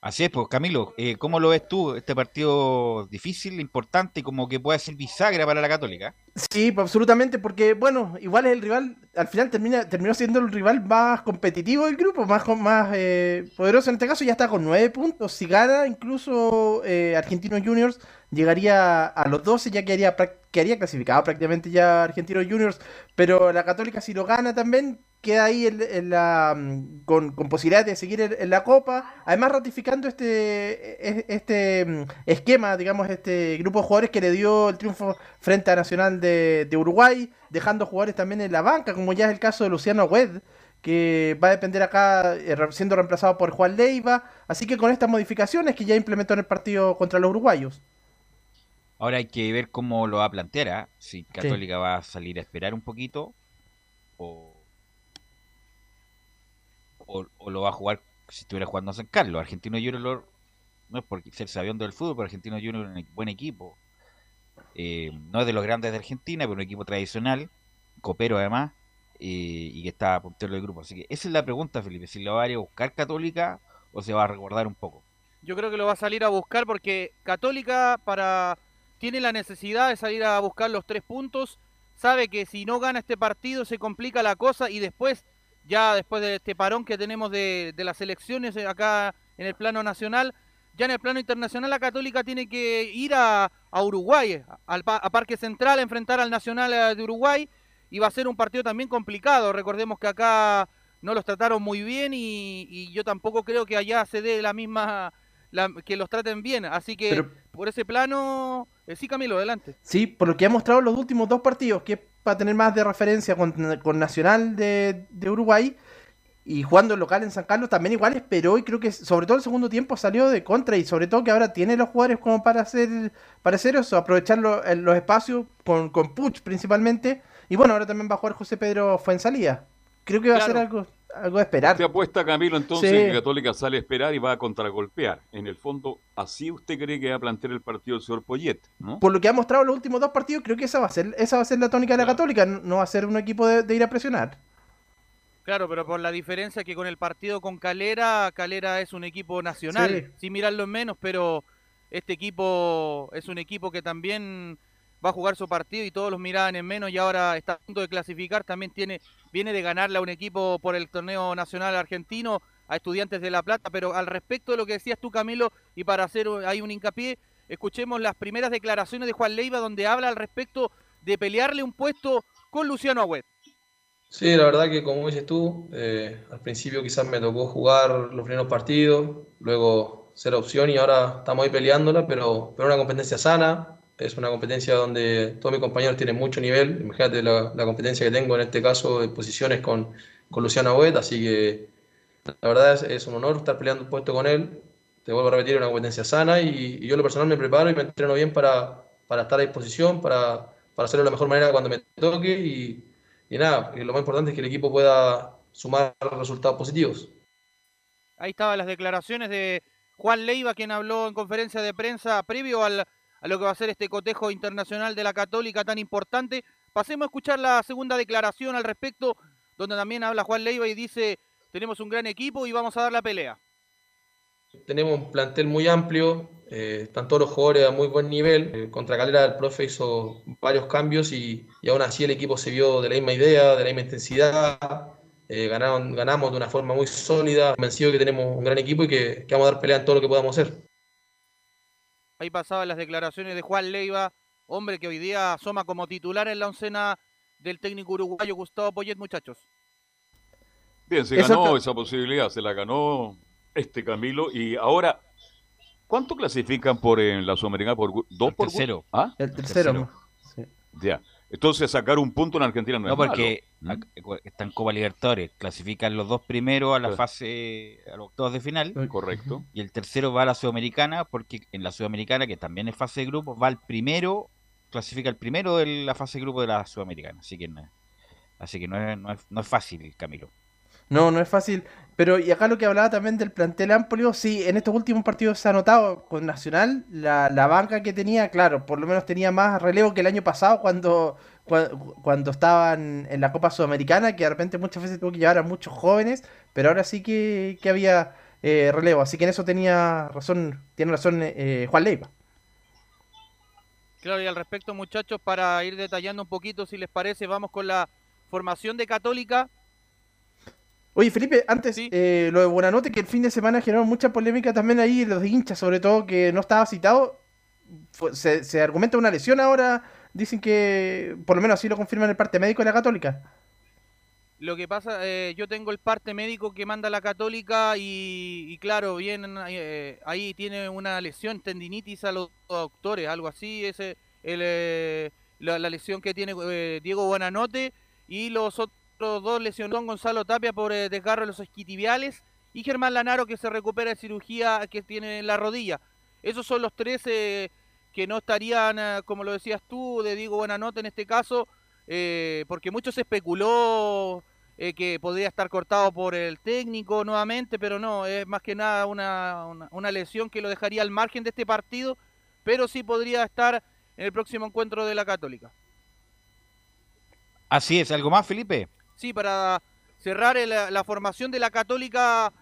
Así es, pues Camilo, eh, ¿cómo lo ves tú? Este partido difícil, importante y como que puede ser bisagra para la Católica. Sí, pues, absolutamente, porque bueno, igual es el rival, al final termina, terminó siendo el rival más competitivo del grupo, más, más eh, poderoso en este caso, ya está con nueve puntos. Si gana, incluso eh, Argentinos Juniors llegaría a los 12, ya quedaría, quedaría clasificado prácticamente ya Argentinos Juniors, pero la Católica si lo gana también queda ahí en, en la, mm, con, con posibilidad de seguir en, en la Copa, además ratificando este, e- este mm, esquema, digamos, este grupo de jugadores que le dio el triunfo frente a Nacional de, de Uruguay, dejando jugadores también en la banca, como ya es el caso de Luciano Wed, que va a depender acá eh, siendo reemplazado por Juan Leiva, así que con estas modificaciones que ya implementó en el partido contra los uruguayos. Ahora hay que ver cómo lo va a plantear, ¿ah? si Católica va a salir a esperar un poquito o, o, lo va a jugar si estuviera jugando en San Carlos. Argentino Junior no es por ser sabiendo del fútbol, pero Argentino Junior es un buen equipo. Eh, no es de los grandes de Argentina, pero un equipo tradicional, copero además, eh, y que está puntero del grupo. Así que esa es la pregunta, Felipe, si lo va a ir a buscar Católica o se va a recordar un poco. Yo creo que lo va a salir a buscar porque Católica para tiene la necesidad de salir a buscar los tres puntos. Sabe que si no gana este partido se complica la cosa y después, ya después de este parón que tenemos de, de las elecciones acá en el plano nacional, ya en el plano internacional la Católica tiene que ir a, a Uruguay, al, a Parque Central, a enfrentar al Nacional eh, de Uruguay y va a ser un partido también complicado. Recordemos que acá no los trataron muy bien y, y yo tampoco creo que allá se dé la misma la- que los traten bien. Así que Pero- por ese plano, eh, sí Camilo, adelante. Sí, por lo que ha mostrado los últimos dos partidos, que para tener más de referencia con, con Nacional de, de Uruguay y jugando local en San Carlos, también igual esperó y creo que sobre todo el segundo tiempo salió de contra y sobre todo que ahora tiene los jugadores como para hacer, para hacer eso, aprovechar lo- eh, los espacios con, con Puch principalmente. Y bueno, ahora también va a jugar José Pedro Fuensalía. Creo que va a ser algo, algo de esperar. Usted apuesta, Camilo, entonces Sí. que Católica sale a esperar y va a contragolpear. En el fondo, así usted cree que va a plantear el partido el señor Poyet, ¿no? Por lo que ha mostrado los últimos dos partidos, creo que esa va a ser, esa va a ser la tónica de la Católica, no no va a ser un equipo de, de ir a presionar. Claro, pero por la diferencia que con el partido con Calera, Calera es un equipo nacional, Sí. sin mirarlo en menos, pero este equipo es un equipo que también va a jugar su partido y todos los miraban en menos y ahora está a punto de clasificar, también tiene viene de ganarle a un equipo por el torneo nacional argentino a Estudiantes de La Plata, pero al respecto de lo que decías tú Camilo y para hacer ahí un hincapié, escuchemos las primeras declaraciones de Juan Leiva donde habla al respecto de pelearle un puesto con Luciano Agüet. Sí, la verdad que como dices tú, eh, al principio quizás me tocó jugar los primeros partidos, luego ser opción y ahora estamos ahí peleándola, pero, pero una competencia sana, es una competencia donde todos mis compañeros tienen mucho nivel. Imagínate la, competencia que tengo en este caso de posiciones con, con Luciano Agüet, así que la verdad es, es, un honor estar peleando un puesto con él. Te vuelvo a repetir, una competencia sana y, y, yo lo personal me preparo y me entreno bien para, para estar a disposición, para, para hacerlo de la mejor manera cuando me toque y, y nada, y lo más importante es que el equipo pueda sumar resultados positivos. Ahí estaban las declaraciones de Juan Leiva, quien habló en conferencia de prensa previo al, a lo que va a ser este cotejo internacional de la Católica tan importante. Pasemos a escuchar la segunda declaración al respecto, donde también habla Juan Leiva y dice, tenemos un gran equipo y vamos a dar la pelea. Tenemos un plantel muy amplio, eh, están todos los jugadores a muy buen nivel. Eh, contra Calera el profe hizo varios cambios y, y, aún así el equipo se vio de la misma idea, de la misma intensidad. Eh, ganaron, ganamos de una forma muy sólida, convencido que tenemos un gran equipo y que, que vamos a dar pelea en todo lo que podamos hacer. Ahí pasaban las declaraciones de Juan Leiva, hombre que hoy día asoma como titular en la oncena del técnico uruguayo Gustavo Poyet, muchachos. Bien, se ganó esa posibilidad, se la ganó este Camilo y ahora ¿Cuánto clasifican por en la Sudamericana? ¿Por dos el por tercero. ¿Ah? El tercero. Sí. Ya. Entonces sacar un punto en Argentina no, no es porque malo. están Copa Libertadores, clasifican los dos primeros a la fase, a los octavos de final. Correcto. Y el tercero va a la Sudamericana, porque en la Sudamericana, que también es fase de grupos, va el primero, clasifica el primero de la fase de grupo de la Sudamericana. Así que no, así que no es, no es, no es fácil, Camilo. No, no es fácil. Pero y acá lo que hablaba también del plantel amplio, sí, en estos últimos partidos se ha notado con Nacional la, la banca que tenía, claro, por lo menos tenía más relevo que el año pasado cuando, cuando, cuando estaban en la Copa Sudamericana, que de repente muchas veces tuvo que llevar a muchos jóvenes, pero ahora sí que, que había eh, relevo. Así que en eso tenía razón, tiene razón eh, Juan Leiva. Claro, y al respecto, muchachos, para ir detallando un poquito, si les parece, vamos con la formación de Católica. Oye, Felipe, antes, sí. eh, lo de Buenanote, que el fin de semana generó mucha polémica también ahí, los hinchas, sobre todo, que no estaba citado. Fue, se, se, argumenta una lesión ahora, dicen que, por lo menos así lo confirman el parte médico de la Católica. Lo que pasa, eh, yo tengo el parte médico que manda la Católica y, y claro, bien, eh, ahí tiene una lesión, tendinitis a los doctores, algo así, ese el, eh, la, la, lesión que tiene eh, Diego Buenanote y los otros otros dos lesionó Gonzalo Tapia por eh, desgarro de los esquitibiales y Germán Lanaro que se recupera de cirugía que tiene en la rodilla. Esos son los tres eh, que no estarían, eh, como lo decías tú, de Diego Buenanote en este caso, eh, porque mucho se especuló que podría estar cortado por el técnico nuevamente, pero no, es más que nada una, una, una lesión que lo dejaría al margen de este partido, pero sí podría estar en el próximo encuentro de la Católica. Así es, ¿algo más, Felipe? Sí, para cerrar la formación de la Católica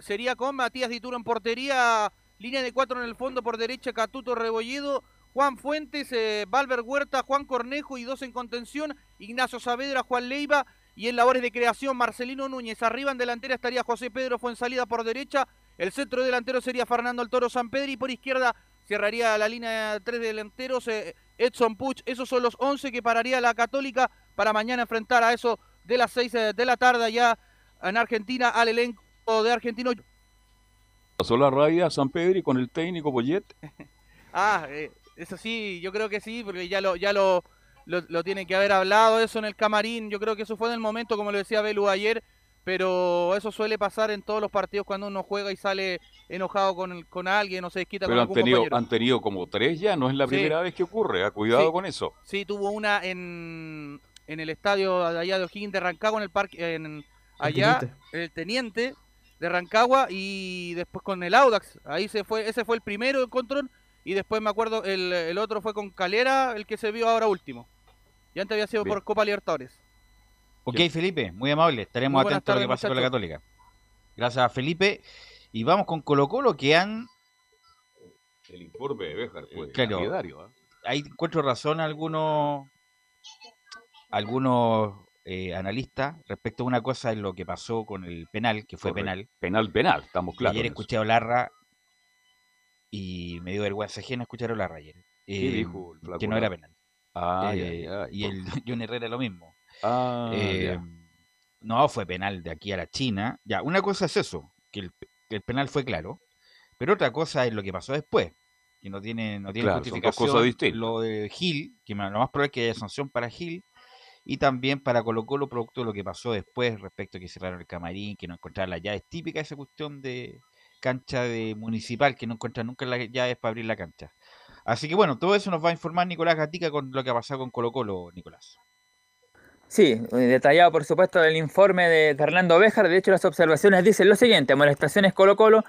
sería con Matías Dituro en portería, línea de cuatro en el fondo por derecha, Catuto Rebolledo, Juan Fuentes, eh, Valver Huerta, Juan Cornejo y dos en contención, Ignacio Saavedra, Juan Leiva y en labores de creación Marcelino Núñez. Arriba en delantera estaría José Pedro Fuensalida por derecha, el centro delantero sería Fernando el Toro San Pedro y por izquierda cerraría la línea de tres delanteros eh, Edson Puch. Esos son los 11 que pararía la Católica para mañana enfrentar a eso de las 6 de la tarde allá en Argentina al elenco de Argentino. Pasó la raya a San Pedro y con el técnico Boyet. ah, eh, eso sí, yo creo que sí, porque ya lo, ya lo, lo, lo tienen que haber hablado eso en el camarín. Yo creo que eso fue en el momento, como lo decía Belu ayer, pero eso suele pasar en todos los partidos cuando uno juega y sale enojado con, con alguien o se desquita pero con han algún tenido, compañero. han tenido como tres ya, no es la Sí. primera vez que ocurre, ¿ah? cuidado Sí. con eso. Sí, tuvo una en, en el estadio de allá de O'Higgins de Rancagua, en el parque, en, allá, Teniente. el teniente de Rancagua y después con el Audax. Ahí se fue, ese fue el primero de control y después me acuerdo el, el otro fue con Calera, el que se vio ahora último. Y antes había sido Bien. por Copa Libertadores. Ok, Felipe, muy amable. Estaremos Muy atentos a lo que pasa con la. Católica. Gracias, Felipe. Y vamos con Colo Colo, que han... El informe de Béjar fue Claro. ¿ah? Ahí encuentro razón a algunos, algunos eh, analistas respecto a una cosa en lo que pasó con el penal, que fue Correcto. penal. Penal, penal, estamos claros. Ayer escuché a Olarra y me dio vergüenza ajena escuchar a Olarra ayer. ¿Qué Eh, dijo el que no era penal. Ay, Eh, y el John Herrera lo mismo. Ah, Eh, ya. no, fue penal de aquí a la China. Ya, una cosa es eso, que el, que el penal fue claro, pero otra cosa es lo que pasó después. que no tiene, no tiene Claro, son dos justificación. cosas distintas. Lo de Gil, que lo más probable es que haya sanción para Gil, y también para Colo Colo, producto de lo que pasó después respecto a que cerraron el camarín, que no encontraron las llaves. Típica esa cuestión de cancha de municipal, que no encuentran nunca las llaves para abrir la cancha. Así que bueno, todo eso nos va a informar Nicolás Gatica con lo que ha pasado con Colo Colo, Nicolás. Sí, eh, detallado por supuesto el informe de Fernando Béjar. De hecho, las observaciones dicen lo siguiente: amonestaciones Colo Colo,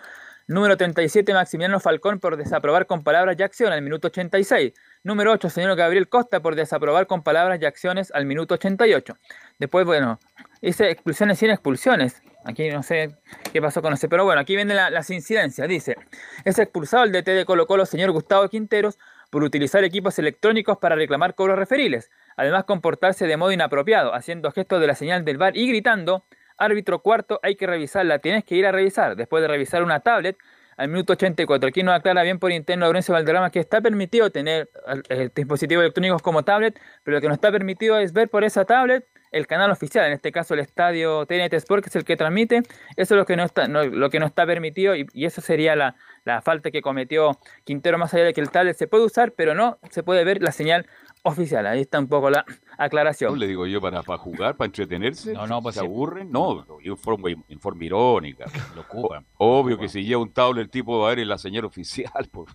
número 37, Maximiliano Falcón por desaprobar con palabras y acciones al minuto 86. Número 8, señor Gabriel Costa por desaprobar con palabras y acciones al minuto 88. Después, bueno, dice expulsiones sin expulsiones. Aquí no sé qué pasó con ese, pero bueno, aquí vienen la- las incidencias. Dice, es expulsado el DT de Colo Colo, señor Gustavo Quinteros, por utilizar equipos electrónicos para reclamar cobros referiles. Además, comportarse de modo inapropiado, haciendo gestos de la señal del bar y gritando, árbitro cuarto, hay que revisarla, tienes que ir a revisar. Después de revisar una tablet, al minuto 84, aquí nos aclara bien por interno Laurencio Valderrama que está permitido tener eh, dispositivos electrónicos como tablet, pero lo que no está permitido es ver por esa tablet el canal oficial, en este caso el estadio TNT Sport, que es el que transmite, eso es lo que no está, no- lo que no está permitido y, y eso sería la, la falta que cometió Quintero, más allá de que el tablet se puede usar, pero no se puede ver la señal oficial. Ahí está un poco la aclaración. No le digo yo para, para jugar, para entretenerse. No, no, pues ¿Se sí. aburren? No, yo en forma, en forma irónica. Lo ocupan. Obvio que si lleva un tablet el tipo va a ver en la señal oficial, por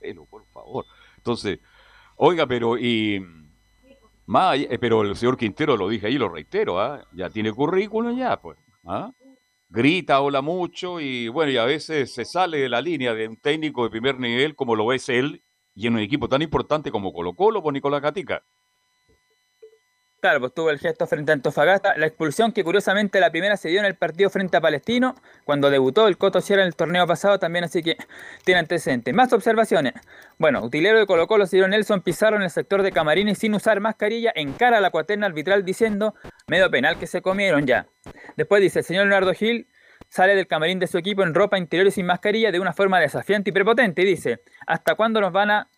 favor. Entonces, oiga, pero y más, allá- eh, pero el señor Quintero lo dije ahí, lo reitero, ¿ah? ya tiene currículum ya, pues. ¿ah? Grita, habla mucho y bueno, y a veces se sale de la línea de un técnico de primer nivel como lo es él y en un equipo tan importante como Colo Colo, por Nicolás Gatica. Claro, pues tuvo el gesto frente a Antofagasta. La expulsión que curiosamente la primera se dio en el partido frente a Palestino, cuando debutó el Coto Sierra en el torneo pasado también, así que tiene antecedentes. Más observaciones. Bueno, utilero de Colo Colo se dio Nelson Pizarro en el sector de Camarines sin usar mascarilla en cara a la cuaterna arbitral diciendo medio penal que se comieron ya. Después dice el señor Leonardo Gil sale del camarín de su equipo en ropa interior y sin mascarilla de una forma desafiante y prepotente y dice, ¿hasta cuándo nos van a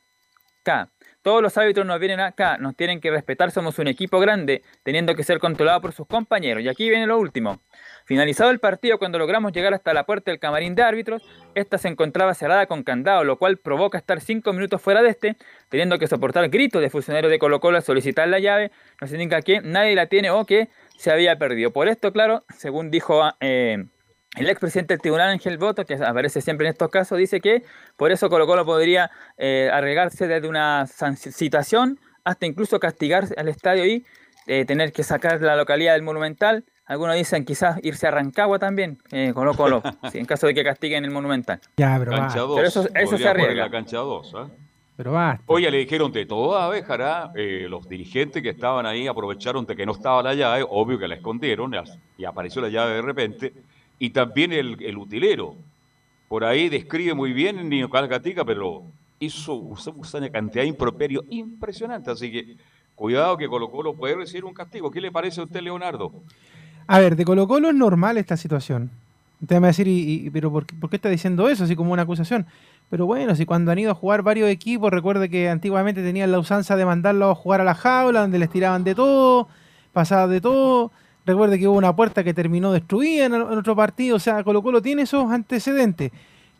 acá. Todos los árbitros nos vienen acá, nos tienen que respetar, somos un equipo grande, teniendo que ser controlado por sus compañeros. Y aquí viene lo último. Finalizado el partido, cuando logramos llegar hasta la puerta del camarín de árbitros, esta se encontraba cerrada con candado, lo cual provoca estar cinco minutos fuera de este, teniendo que soportar gritos de funcionarios de Colo Colo al solicitar la llave, nos indica que nadie la tiene o que se había perdido. Por esto, claro, según dijo eh, el expresidente del tribunal, Ángel Boto, que aparece siempre en estos casos, dice que por eso Colo Colo podría eh, arregarse desde una situación hasta incluso castigar al estadio y eh, tener que sacar la localidad del Monumental. Algunos dicen quizás irse a Rancagua también, eh, Colo Colo, sí, en caso de que castiguen el Monumental. Ya, pero Cancha basta. 2. Pero eso- eso se arriesga. la cancha 2. ¿ah? Pero basta. Oye, le dijeron de todo a Béjara, eh, los dirigentes que estaban ahí aprovecharon de que no estaba la llave, obvio que la escondieron y apareció la llave de repente, y también el, el utilero. Por ahí describe muy bien Nicolás Gatica, pero hizo usó una cantidad de improperio impresionante, así que cuidado que Colo Colo puede recibir un castigo. ¿Qué le parece a usted, Leonardo? A ver, de Colo Colo es normal esta situación. Usted me va a decir, y, y- pero por, qué- por qué está diciendo eso? Así como una acusación. Pero bueno, si cuando han ido a jugar varios equipos, recuerde que antiguamente tenían la usanza de mandarlos a jugar a la jaula, donde les tiraban de todo, pasaba de todo. Recuerde que hubo una puerta que terminó destruida en, en otro partido. O sea, Colo Colo tiene esos antecedentes.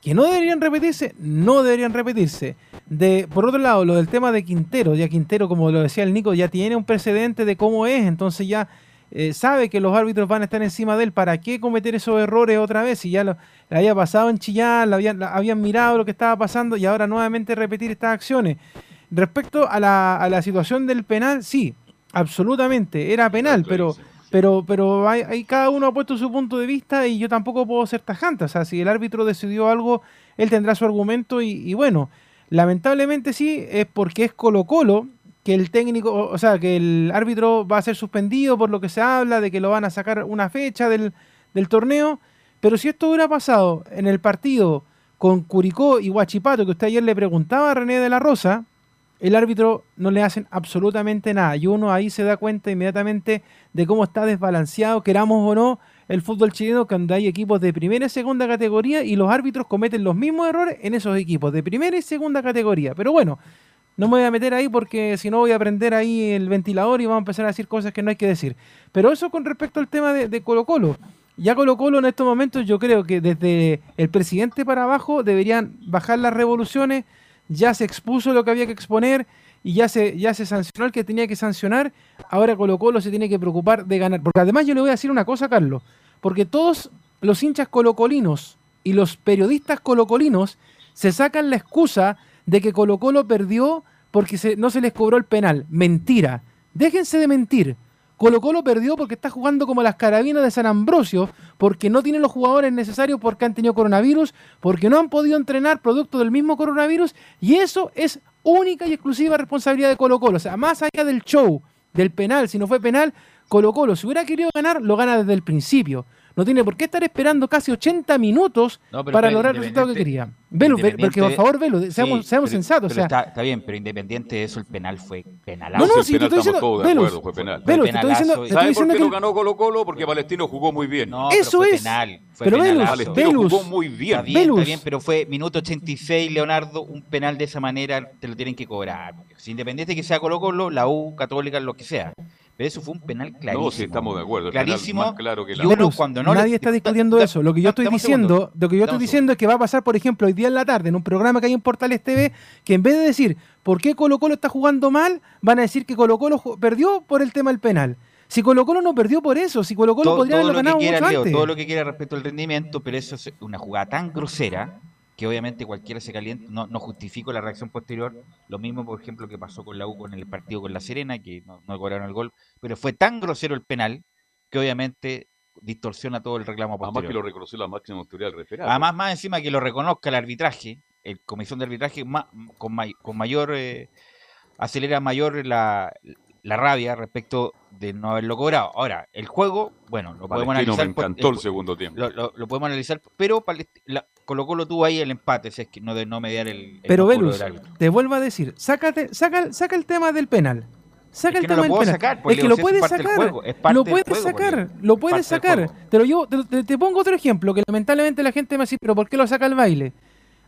Que no deberían repetirse, no deberían repetirse. De, por otro lado, lo del tema de Quintero, ya Quintero, como lo decía el Nico, ya tiene un precedente de cómo es, entonces ya eh, sabe que los árbitros van a estar encima de él, ¿para qué cometer esos errores otra vez? Si ya lo, le había pasado en Chillán, habían, la- habían mirado lo que estaba pasando y ahora nuevamente repetir estas acciones. Respecto a la, a la situación del penal, sí, absolutamente, era penal, pero, pero, pero hay, hay- cada uno ha puesto su punto de vista y yo tampoco puedo ser tajante. O sea, si el árbitro decidió algo, él tendrá su argumento y, y bueno, lamentablemente sí, es porque es Colo Colo que el técnico, o sea, que el árbitro va a ser suspendido por lo que se habla, de que lo van a sacar una fecha del, del torneo. Pero si esto hubiera pasado en el partido con Curicó y Huachipato, que usted ayer le preguntaba a René de la Rosa, el árbitro no le hacen absolutamente nada. Y uno ahí se da cuenta inmediatamente de cómo está desbalanceado, queramos o no, el fútbol chileno, cuando hay equipos de primera y segunda categoría y los árbitros cometen los mismos errores en esos equipos de primera y segunda categoría. Pero bueno, no me voy a meter ahí porque si no voy a prender ahí el ventilador y vamos a empezar a decir cosas que no hay que decir. Pero eso con respecto al tema de, de Colo Colo. Ya Colo Colo en estos momentos yo creo que desde el presidente para abajo deberían bajar las revoluciones, ya se expuso lo que había que exponer y ya se, ya se sancionó el que tenía que sancionar. Ahora Colo Colo se tiene que preocupar de ganar. Porque además yo le voy a decir una cosa, Carlos. Porque todos los hinchas colocolinos y los periodistas colocolinos se sacan la excusa de que Colo Colo perdió porque no se les cobró el penal. Mentira. Déjense de mentir. Colo Colo perdió porque está jugando como las carabinas de San Ambrosio, porque no tienen los jugadores necesarios porque han tenido coronavirus, porque no han podido entrenar producto del mismo coronavirus, y eso es única y exclusiva responsabilidad de Colo Colo. O sea, más allá del show, del penal, si no fue penal, Colo Colo, si hubiera querido ganar, lo gana desde el principio. No tiene por qué estar esperando casi 80 minutos No, pero para lograr el resultado que quería. Velo, ve- porque por favor, Velo, seamos, Sí, seamos pero- sensatos. pero o sea, está, está bien, pero independiente de eso, el penal fue penal. No, no, si te estoy diciendo, Velus, fue penal. Velus, te estoy diciendo, te estoy ¿Sabe por qué que no ganó Colo Colo? Porque Palestino jugó muy bien. No, Eso pero fue es. penal. Fue Pero Velus, penalazo. Palestino Velus. jugó muy bien. Está bien, Velus. está bien, pero fue minuto 86, Leonardo, un penal de esa manera te lo tienen que cobrar. Si independiente que sea Colo Colo, la U, Católica, lo que sea. Pero eso fue un penal clarísimo. No, sí, estamos de acuerdo. el penal Clarísimo. más claro que la Y uno Velus, cuando no le- nadie está discutiendo da- eso. Lo que yo estoy diciendo, segundo. lo que yo estoy diciendo es que va a pasar, por ejemplo, hoy día en la tarde en un programa que hay en Portales TV, que en vez de decir por qué Colo Colo está jugando mal, van a decir que Colo Colo perdió por el tema del penal. Si Colo Colo no perdió por eso, si Colo Colo todo, podría todo haberlo lo que ganado quiera, mucho Leo, antes. todo lo que quiera respecto al rendimiento, pero eso es una jugada tan grosera que obviamente cualquiera se calienta. No, no justifico la reacción posterior. Lo mismo, por ejemplo, que pasó con la U con el partido con la Serena, que no, no cobraron el gol, pero fue tan grosero el penal que obviamente distorsiona todo el reclamo Además que posterior. lo reconoció la máxima autoridad del. Además, más encima que lo reconozca el arbitraje, el comisión de arbitraje, ma- con, may- con mayor, eh, acelera mayor la, la rabia respecto de no haberlo cobrado. Ahora, el juego, bueno, lo podemos Palestino me analizar. por- encantó el segundo tiempo. Lo, lo- lo podemos analizar, pero la- Colo Colo tuvo ahí el empate, si es que no de no mediar el, el Pero no Velus, te vuelvo a decir, sácate, saca, saca el tema del penal. Saca Es el que no tema lo del puedo penal. sacar, pues, es que lo puedes sacar. juego, es parte Lo puedes sacar, lo puedes sacar. Te, lo llevo, te, te- te pongo otro ejemplo, que lamentablemente la gente me dice, pero ¿por qué lo saca el baile?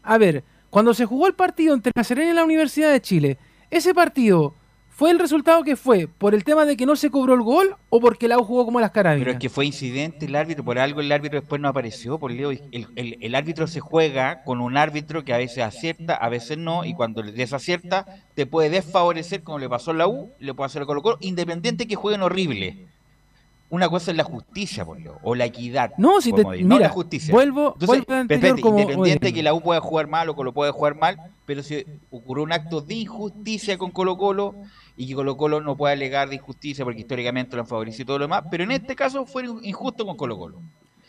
A ver, cuando se jugó el partido entre la Serena y la Universidad de Chile, ese partido fue el resultado que fue por el tema de que no se cobró el gol o porque la U jugó como las carabinas. Pero es que fue incidente el árbitro, por algo el árbitro después no apareció, por Leo. El, el- el árbitro se juega con un árbitro que a veces acierta, a veces no, y cuando le desacierta, te puede desfavorecer, como le pasó a la U, le puede hacer a Colo Colo, independiente que jueguen horrible. Una cosa es la justicia, por Leo, o la equidad. No, si te- no la justicia. vuelvo- Entonces, vuelvo espérate, como- independiente oye. que la U pueda jugar mal o Colo puede jugar mal, pero si ocurrió un acto de injusticia con Colo Colo y que Colo Colo no puede alegar de injusticia porque históricamente lo han favorecido y todo lo demás, pero en este caso fue injusto con Colo Colo.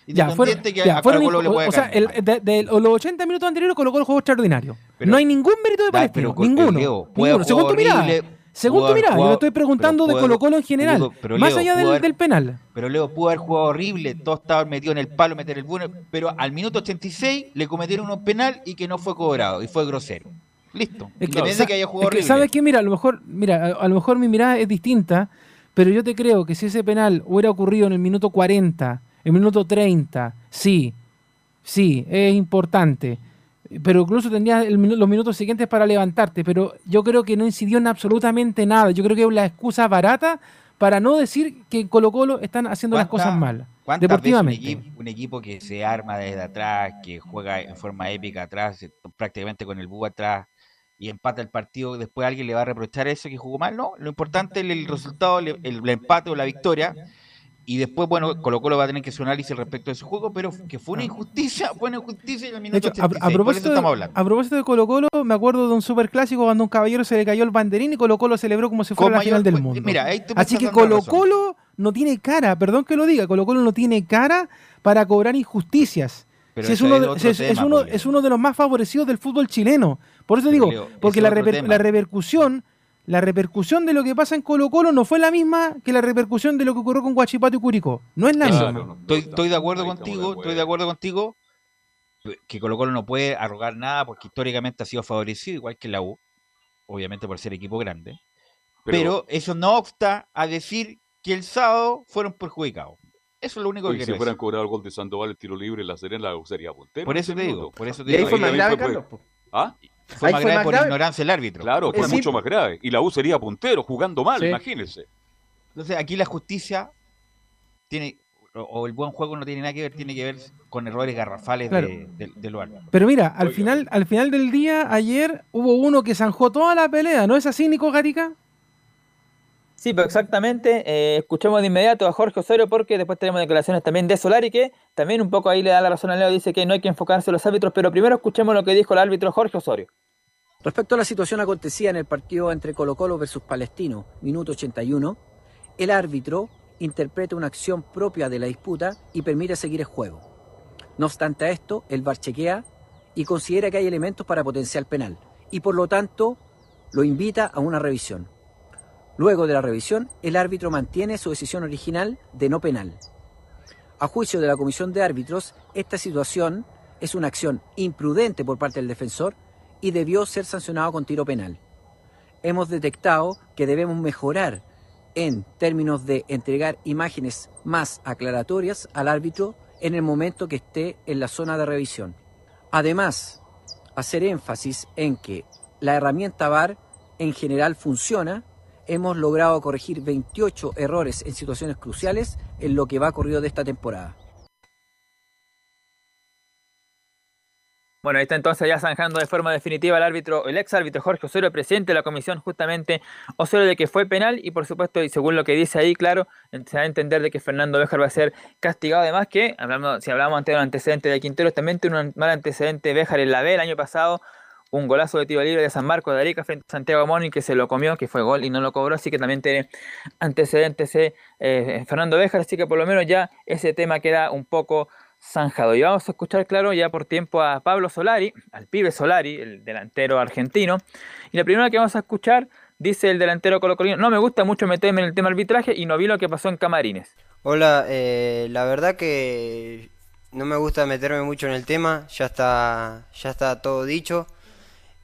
Ya, fueron, que ya, a fueron Colo Colo le puede o sea, el- de, de los 80 minutos anteriores colocó el juego extraordinario. Pero- no hay ningún mérito de Palestino, pero con- ninguno. Leo, ninguno. Según tu mirada. Según tu mirada, yo le estoy preguntando de Colo Colo en general. pudo- pero más Leo, allá del, haber- del penal. Pero Leo pudo haber jugado horrible, todos estaban metidos en el palo, meter el bueno, pero al minuto 86 le cometieron un penal y que no fue cobrado y fue grosero. Listo. Es que, que haya jugado es que. ¿Sabes qué? Mira, a lo mejor, mira, a, a lo mejor mi mirada es distinta, pero yo te creo que si ese penal hubiera ocurrido en el minuto 40, en el minuto 30, sí, sí, es importante. Pero incluso tendrías el los minutos siguientes para levantarte. Pero yo creo que no incidió en absolutamente nada. Yo creo que es la excusa barata para no decir que en Colo Colo están haciendo las ¿Cuánta- cosas mal. ¿Cuántas Deportivamente. un equipo, un equipo que se arma desde atrás, que juega en forma épica atrás, eh, prácticamente con el búho atrás, y empata el partido, después alguien le va a reprochar eso que jugó mal? No, lo importante es el resultado, el, el empate o la victoria. Y después, bueno, Colo Colo va a tener que un análisis respecto a ese juego, pero que fue una injusticia, fue una injusticia en el De minuto hecho, a, 86. a eso propósito estamos de, a propósito de Colo Colo, me acuerdo de un superclásico cuando a un caballero se le cayó el banderín y Colo Colo celebró como si fuera la mayor- final del mundo. mira, ahí Así que Colo. Colo no tiene cara, perdón que lo diga, Colo Colo no tiene cara para cobrar injusticias. Pero Si es, uno de, es uno de los más favorecidos del fútbol chileno. Por eso Pero, digo, Leo, porque la, es otro reper- tema. la repercusión, la repercusión de lo que pasa en Colo Colo no fue la misma que la repercusión de lo que ocurrió con Guachipato y Curicó. No es la misma. estoy, estoy de acuerdo de contigo, estoy de acuerdo contigo que Colo Colo no puede arrogar nada porque históricamente ha sido favorecido, igual que la U, obviamente por ser equipo grande. Pero, Pero- eso no obsta a decir que el sábado fueron perjudicados. Eso es lo único que si quiero fueran decir. cobrado el gol de Sandoval, el tiro libre, la Serena la sería puntero. Por eso te digo, por eso te Y ahí digo. fue más grave, Carlos. ¿Ah? Fue ahí más fue grave más por grave. ignorancia del árbitro. Claro, fue sí, mucho más grave. Y la U sería puntero jugando mal, Sí. imagínense. Entonces aquí la justicia tiene o el buen juego no tiene nada que ver, tiene que ver con errores garrafales Claro. de, de, árbitros. Pero mira, al final, al final del día, ayer hubo uno que zanjó toda la pelea, ¿no es así, Nico Gatica? Sí, pues exactamente. Eh, escuchemos de inmediato a Jorge Osorio porque después tenemos declaraciones también de Solari que también un poco ahí le da la razón a Leo, dice que no hay que enfocarse en los árbitros, pero primero escuchemos lo que dijo el árbitro Jorge Osorio. Respecto a la situación acontecida en el partido entre Colo Colo versus Palestino, minuto 81, el árbitro interpreta una acción propia de la disputa y permite seguir el juego. No obstante a esto, el VAR chequea y considera que hay elementos para potencial penal y por lo tanto lo invita a una revisión. Luego de la revisión, el árbitro mantiene su decisión original de no penal. A juicio de la Comisión de Árbitros, esta situación es una acción imprudente por parte del defensor y debió ser sancionado con tiro penal. Hemos detectado que debemos mejorar en términos de entregar imágenes más aclaratorias al árbitro en el momento que esté en la zona de revisión. Además, hacer énfasis en que la herramienta VAR en general funciona. Hemos logrado corregir 28 errores en situaciones cruciales en lo que va corrido de esta temporada. Bueno, ahí está entonces ya zanjando de forma definitiva el árbitro, el ex árbitro Jorge Osorio, presidente de la comisión, justamente Osorio de que fue penal y por supuesto, y según lo que dice ahí, claro, se va a entender de que Fernando Béjar va a ser castigado. Además que, si hablamos antes de un antecedente de Quinteros, también tiene un mal antecedente Béjar en la B el año pasado, un golazo de tiro libre de San Marcos de Arica frente a Santiago Moni que se lo comió, que fue gol y no lo cobró, así que también tiene antecedentes eh, eh, Fernando Béjar, así que por lo menos ya ese tema queda un poco zanjado. Y vamos a escuchar, claro, ya por tiempo a Pablo Solari, al pibe Solari, el delantero argentino. Y la primera que vamos a escuchar, dice el delantero colocolino, no me gusta mucho meterme en el tema arbitraje y no vi lo que pasó en Camarines. Hola, eh, la verdad que no me gusta meterme mucho en el tema, ya está, ya está todo dicho.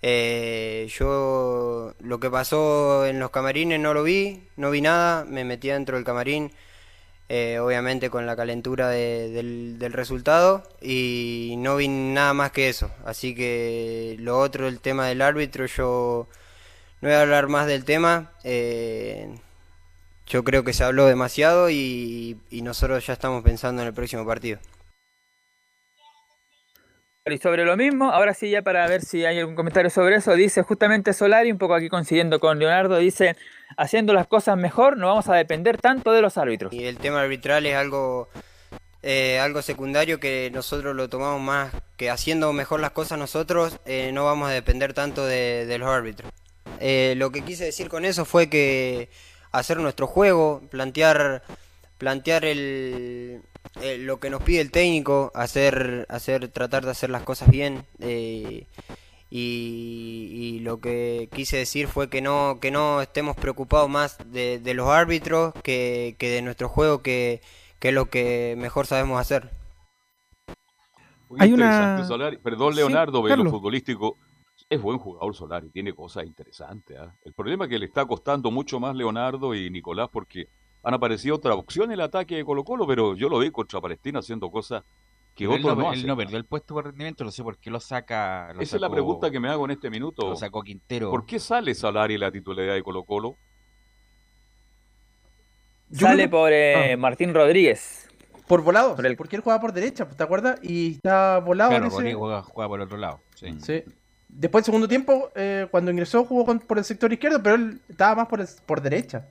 Eh, yo lo que pasó en los camarines no lo vi, no vi nada, me metí dentro del camarín, eh, obviamente con la calentura de- del, del resultado y no vi nada más que eso. Así que lo otro, el tema del árbitro, yo no voy a hablar más del tema. eh, yo creo que se habló demasiado y, y nosotros ya estamos pensando en el próximo partido. Y sobre lo mismo, ahora sí ya para ver si hay algún comentario sobre eso, dice justamente Solari, un poco aquí coincidiendo con Leonardo, dice, haciendo las cosas mejor no vamos a depender tanto de los árbitros. Y el tema arbitral es algo, eh, algo secundario que nosotros lo tomamos más que haciendo mejor las cosas nosotros, eh, no vamos a depender tanto de, los árbitros. Eh, lo que quise decir con eso fue que hacer nuestro juego, plantear, plantear el, el- lo que nos pide el técnico, hacer, hacer, tratar de hacer las cosas bien. eh, y, y lo que quise decir fue que no, que no estemos preocupados más de, de los árbitros que, que de nuestro juego, que, que es lo que mejor sabemos hacer. Muy Hay interesante una- Solari. Perdón, Sí, Leonardo, pero lo futbolístico es buen jugador Solari, tiene cosas interesantes. ¿ah? El problema es que le está costando mucho más Leonardo y Nicolás porque han aparecido otras opciones en el ataque de Colo Colo, pero yo lo vi contra Palestina haciendo cosas que Pero él otros no, no él hacen. no perdió el puesto por rendimiento, no sé por qué lo saca. lo Esa es la pregunta que me hago en este minuto. Lo sacó Quintero. ¿Por qué sale Solari de la titularidad de Colo Colo? Sale por eh, Martín Rodríguez. Por volado, porque él juega por derecha, ¿te acuerdas? Y está volado Claro, en ese- juega, juega por el otro lado. Sí. Sí. Después, segundo tiempo, eh, cuando ingresó, jugó con- por el sector izquierdo, pero él estaba más por, el- por derecha.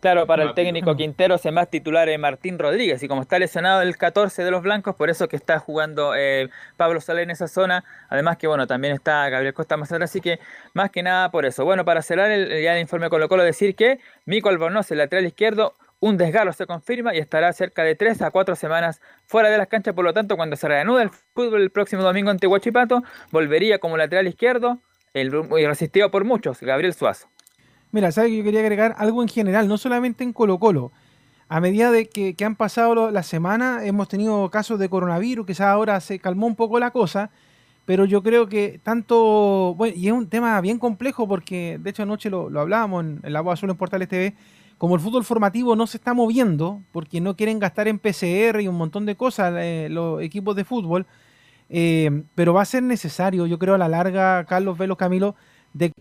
Claro, para el técnico Quintero se más titular eh, Martín Rodríguez y como está lesionado el 14 de los blancos, por eso que está jugando eh, Pablo Soler en esa zona, además que bueno, también está Gabriel Costa más atrás, así que más que nada por eso. Bueno, para cerrar el, ya el informe Colo Colo, decir que Mico Albornoz, el lateral izquierdo, un desgarro se confirma y estará cerca de 3 a 4 semanas fuera de las canchas, por lo tanto cuando se reanude el fútbol el próximo domingo ante Huachipato, volvería como lateral izquierdo, el, y resistido por muchos, Gabriel Suazo. Mira, ¿sabes que yo quería agregar algo en general, no solamente en Colo Colo? A medida de que, han pasado las semanas, hemos tenido casos de coronavirus, quizás ahora se calmó un poco la cosa, pero yo creo que tanto, bueno, y es un tema bien complejo porque de hecho anoche lo, hablábamos en, en La Voz Azul en Portales TV, como el fútbol formativo no se está moviendo porque no quieren gastar en PCR y un montón de cosas eh, los equipos de fútbol, eh, pero va a ser necesario, yo creo a la larga, Carlos Velo Camilo, de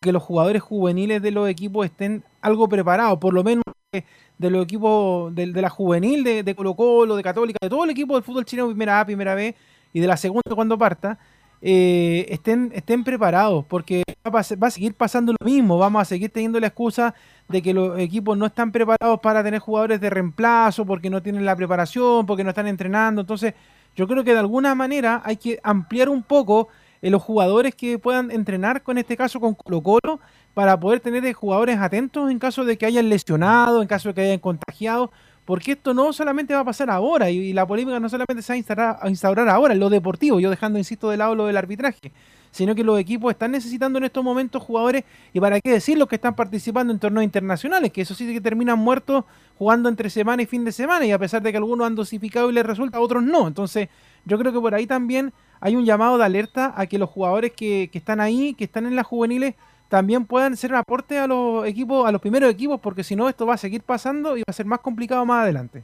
que los jugadores juveniles de los equipos estén algo preparados, por lo menos de los equipos de, de la juvenil, de, de Colo Colo, de Católica, de todo el equipo del fútbol chileno, primera A, primera B y de la segunda cuando parta, eh, estén, estén preparados, porque va a, va a seguir pasando lo mismo, vamos a seguir teniendo la excusa de que los equipos no están preparados para tener jugadores de reemplazo, porque no tienen la preparación, porque no están entrenando, entonces yo creo que de alguna manera hay que ampliar un poco eh, los jugadores que puedan entrenar, con este caso con Colo Colo, para poder tener eh, jugadores atentos en caso de que hayan lesionado, en caso de que hayan contagiado, porque esto no solamente va a pasar ahora y, la polémica no solamente se va a instaurar, a instaurar ahora en lo deportivo, yo dejando, insisto, de lado lo del arbitraje, sino que los equipos están necesitando en estos momentos jugadores, y para qué decir los que están participando en torneos internacionales, que eso sí que terminan muertos jugando entre semana y fin de semana, y a pesar de que algunos han dosificado y les resulta, otros no. Entonces, yo creo que por ahí también hay un llamado de alerta a que los jugadores que, que están ahí, que están en las juveniles, también puedan ser un aporte a los equipos, a los primeros equipos, porque si no esto va a seguir pasando y va a ser más complicado más adelante.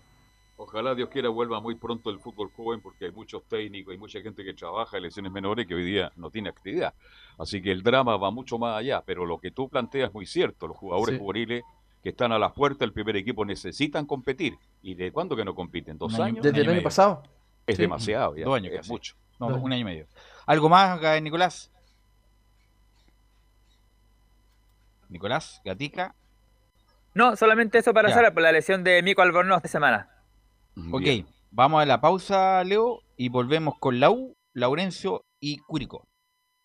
Ojalá Dios quiera vuelva muy pronto el fútbol joven porque hay muchos técnicos y mucha gente que trabaja en lesiones menores que hoy día no tiene actividad. Así que el drama va mucho más allá, pero lo que tú planteas es muy cierto. Los jugadores Sí. juveniles que están a las puertas del primer equipo necesitan competir. ¿Y de cuándo que no compiten? ¿Dos año- años? Desde el año medio. pasado. Es Sí. demasiado, ya. Dos años es casi. mucho. No, un año y medio. ¿Algo más, Nicolás? Nicolás, Gatica. No, solamente eso para. Sara por la lesión de Mico Albornoz de semana. Ok, vamos a la pausa, Leo, y volvemos con Lau, Laurencio y Curicó.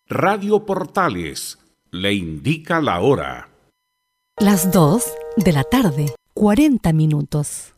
Radio Portales le indica la hora. Las 2 de la tarde, 40 minutos.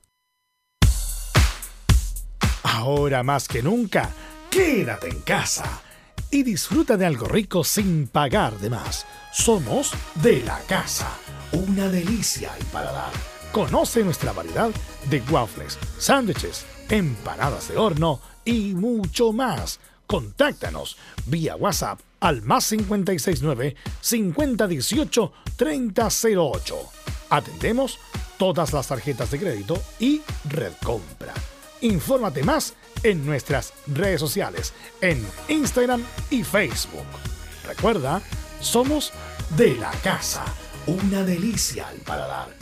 Ahora más que nunca, quédate en casa y disfruta de algo rico sin pagar de más. Somos de la casa, una delicia al paladar. Conoce nuestra variedad de waffles, sándwiches, empanadas de horno y mucho más. Contáctanos vía WhatsApp al más 569 5018 3008. Atendemos todas las tarjetas de crédito y Red Compra. Infórmate más en nuestras redes sociales, en Instagram y Facebook. Recuerda, somos de la casa, una delicia al paladar.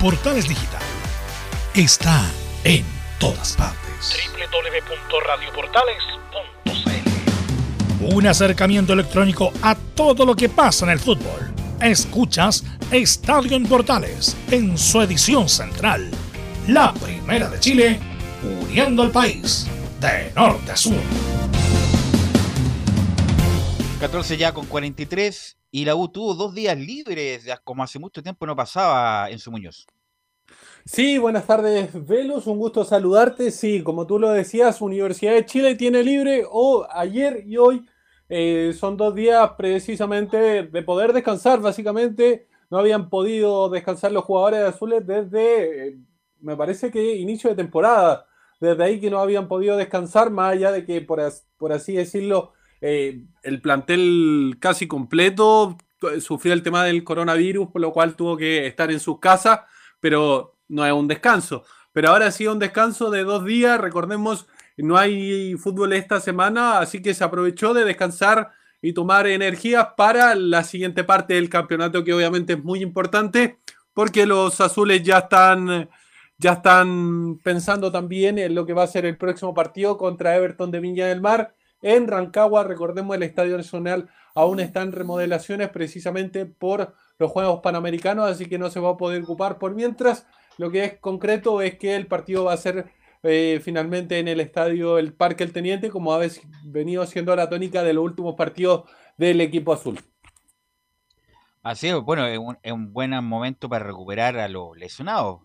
Portales Digital está en todas partes. www.radioportales.cl Un acercamiento electrónico a todo lo que pasa en el fútbol. Escuchas Estadio en Portales en su edición central. La primera de Chile, uniendo al país de norte a sur. 14 ya con 43 y la U tuvo dos días libres, como hace mucho tiempo no pasaba en su Muñoz. Sí, buenas tardes, Velus. Un gusto saludarte. Sí, como tú lo decías, Universidad de Chile tiene libre o ayer y hoy eh, son dos días precisamente de poder descansar. Básicamente, no habían podido descansar los jugadores azules desde, eh, me parece que inicio de temporada. Desde ahí que no habían podido descansar, más allá de que, por así decirlo, eh, el plantel casi completo eh, sufrió el tema del coronavirus, por lo cual tuvo que estar en sus casas, pero no es un descanso. Pero ahora sí un descanso de dos días, recordemos, no hay fútbol esta semana, así que se aprovechó de descansar y tomar energías para la siguiente parte del campeonato, que obviamente es muy importante, porque los azules ya están, ya están pensando también en lo que va a ser el próximo partido contra Everton de Viña del Mar en Rancagua. Recordemos, el Estadio Nacional aún está en remodelaciones precisamente por los Juegos Panamericanos, así que no se va a poder ocupar por mientras. Lo que es concreto es que el partido va a ser eh, finalmente en el estadio El Parque El Teniente, como ha venido siendo la tónica de los últimos partidos del equipo azul. Así es, bueno, es un, es un buen momento para recuperar a los lesionados.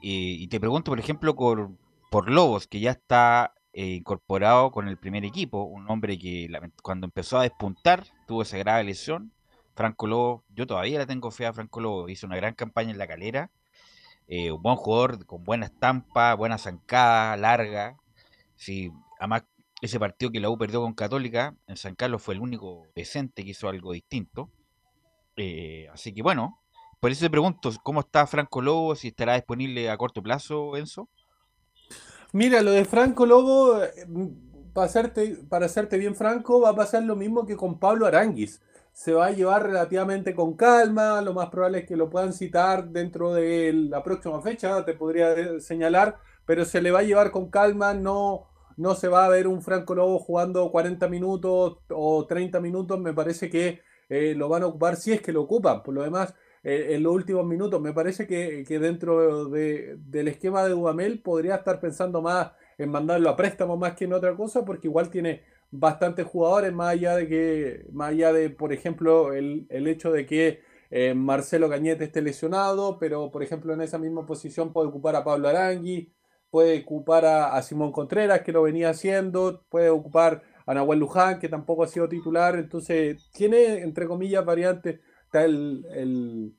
Y, y te pregunto, por ejemplo, por, por Lobos, que ya está eh, incorporado con el primer equipo, un hombre que cuando empezó a despuntar tuvo esa grave lesión. Franco Lobo, yo todavía le tengo fe a Franco Lobo, hizo una gran campaña en la calera, eh, un buen jugador con buena estampa, buena zancada, larga. Sí, además, ese partido que la U perdió con Católica, en San Carlos fue el único decente que hizo algo distinto. Eh, así que bueno, por eso te pregunto, ¿cómo está Franco Lobo? Si estará disponible a corto plazo, Enzo. Mira, lo de Franco Lobo, eh, para hacerte, para bien franco, va a pasar lo mismo que con Pablo Aranguis. Se va a llevar relativamente con calma, lo más probable es que lo puedan citar dentro de la próxima fecha, te podría señalar, pero se le va a llevar con calma, no, no se va a ver un Franco Lobo jugando 40 minutos o 30 minutos, me parece que eh, lo van a ocupar si es que lo ocupan. Por lo demás, eh, en los últimos minutos, me parece que, dentro del esquema de Dudamel podría estar pensando más en mandarlo a préstamo más que en otra cosa, porque igual tiene bastantes jugadores, más allá de que, más allá de, por ejemplo, el, hecho de que eh, Marcelo Cañete esté lesionado, pero por ejemplo en esa misma posición puede ocupar a Pablo Arangui, puede ocupar a, Simón Contreras, que lo venía haciendo, puede ocupar a Nahuel Luján, que tampoco ha sido titular, entonces tiene, entre comillas, variantes. Está el,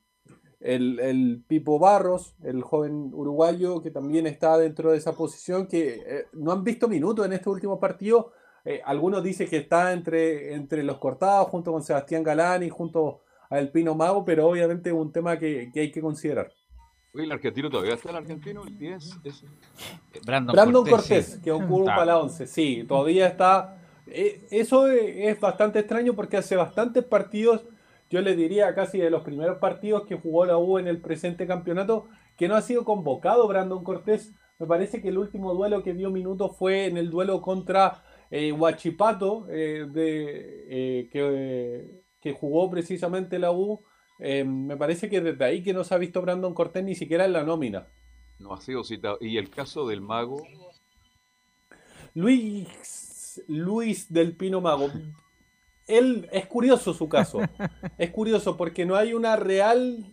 el, Pipo Barros, el joven uruguayo, que también está dentro de esa posición, que eh, no han visto minutos en este último partido. Eh, algunos dicen que está entre, entre los cortados, junto con Sebastián Galán y junto al Pino Mago, pero obviamente es un tema que, hay que considerar. Oye, el argentino todavía está el argentino, el 10 es... Brandon, Cortés, que ocupa la 11, sí, todavía está eh, eso es bastante extraño porque hace bastantes partidos, yo le diría casi de los primeros partidos que jugó la U en el presente campeonato, que no ha sido convocado Brandon Cortés. Me parece que el último duelo que dio minutos fue en el duelo contra eh, Huachipato, eh, de, que, que, jugó precisamente la U. me parece que desde ahí que no se ha visto Brandon Cortés ni siquiera en la nómina. No ha sido citado. ¿Y el caso del mago? Luis Luis del Pino Mago. Él es curioso su caso. es curioso porque no hay una real,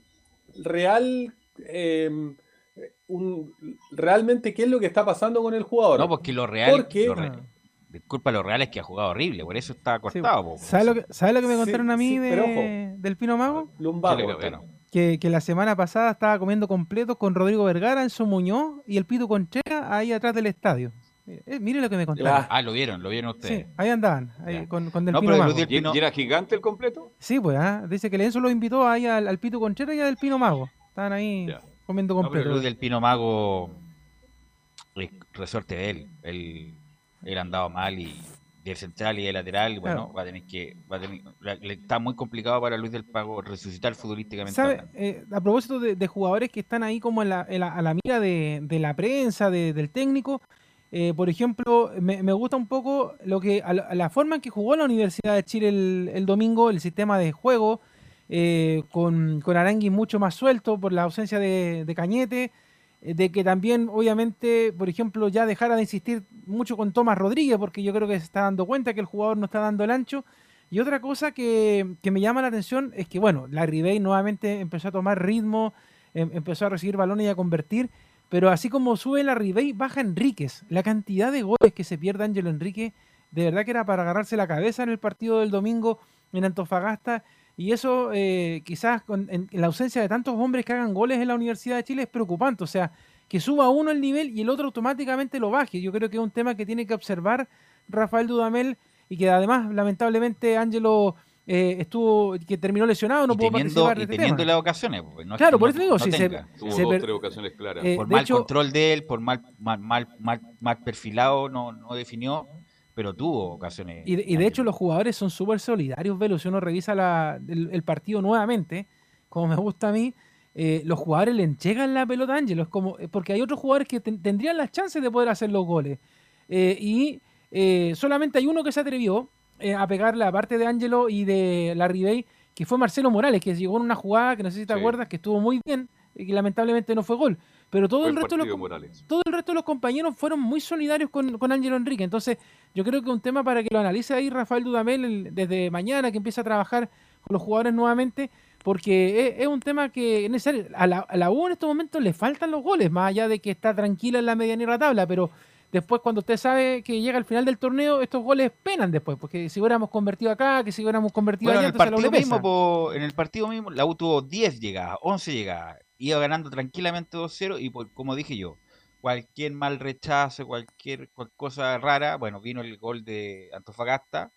real, em, un, realmente qué es lo que está pasando con el jugador. No, porque lo real, porque, disculpa, lo real es que ha jugado horrible, por eso está cortado. ¿Sabes, lo que, lo que me contaron a mí del Pino Mago? Que, que, la semana pasada estaba comiendo completos con Rodrigo Vergara, en su Muñoz y el Pito Conchera ahí atrás del estadio. Eh, mire lo que me contaron. Ah, lo vieron, lo vieron ustedes. Sí, ahí andaban, ahí, con, con Del Pino Mago. ¿Y era gigante el completo? Sí, pues, ¿ah? dice que el Enzo lo invitó ahí al, al Pito Conchera y al Del Pino Mago. Estaban ahí comiendo completo. No, pero del Pino Mago, resorte de él. Él, él andaba mal y del central y del lateral, bueno, va a tener que, va a tener, está muy complicado para Luis del Pago resucitar futbolísticamente. ¿Sabe? Eh, a propósito de, jugadores que están ahí como en la, a la mira de, de la prensa, de, del técnico, eh, por ejemplo, me, gusta un poco lo que la, forma en que jugó la Universidad de Chile el, domingo, el sistema de juego, eh, con, con Arangui mucho más suelto por la ausencia de, Cañete, eh, de que también, obviamente, por ejemplo, ya dejara de insistir mucho con Tomás Rodríguez, porque yo creo que se está dando cuenta que el jugador no está dando el ancho. Y otra cosa que, me llama la atención es que, bueno, la Ribey nuevamente empezó a tomar ritmo, em, empezó a recibir balones y a convertir. Pero así como sube la Ribey, baja Enríquez. La cantidad de goles que se pierde Ángelo Enrique, de verdad que era para agarrarse la cabeza en el partido del domingo en Antofagasta. Y eso, eh, quizás en, la ausencia de tantos hombres que hagan goles en la Universidad de Chile, es preocupante. O sea, que suba uno el nivel y el otro automáticamente lo baje. Yo creo que es un tema que tiene que observar Rafael Dudamel y que además, lamentablemente, Ángelo eh, estuvo que terminó lesionado, no pudo participar. Y este teniendo las ocasiones. Pues, claro, por eso digo, si se, Tuvo dos, tres ocasiones claras. Eh, por mal control de él, por mal, mal, mal, mal, perfilado, no, no definió, pero tuvo ocasiones. Y, de hecho, los jugadores son súper solidarios, Velo. Si uno revisa la, el, partido nuevamente, como me gusta a mí, eh, los jugadores le enchegan la pelota a Ángelo. como, porque hay otros jugadores que tendrían las chances de poder hacer los goles. y solamente hay uno que se atrevió, eh, a pegarle a parte de Angelo y de la Bay, que fue Marcelo Morales, que llegó en una jugada que no sé si te acuerdas, que estuvo muy bien y que lamentablemente no fue gol. Pero todo el, resto de los, todo el resto de los compañeros fueron muy solidarios con, con Ángelo Enrique. Entonces, yo creo que es un tema para que lo analice ahí Rafael Dudamel desde mañana, que empiece a trabajar con los jugadores nuevamente, porque es, un tema que es necesario. A la, a la U en estos momentos le faltan los goles, más allá de que está tranquila en la medianera tabla, pero después cuando usted sabe que llega al final del torneo, estos goles penan después, porque si hubiéramos convertido acá, que si hubiéramos convertido Bueno, en allá, el, entonces la partido mismo, po- en el partido mismo, la U tuvo 10 llegadas, 11 llegadas. Iba ganando tranquilamente 2-0 y por, como dije yo, cualquier mal rechazo, cualquier, cual cosa rara, bueno, vino el gol de Antofagasta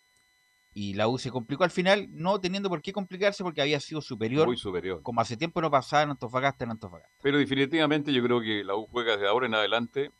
y la U se complicó al final, no teniendo por qué complicarse porque había sido superior. Muy superior. Como hace tiempo no pasaba en Antofagasta en Antofagasta. Pero definitivamente yo creo que la U juega desde ahora en adelante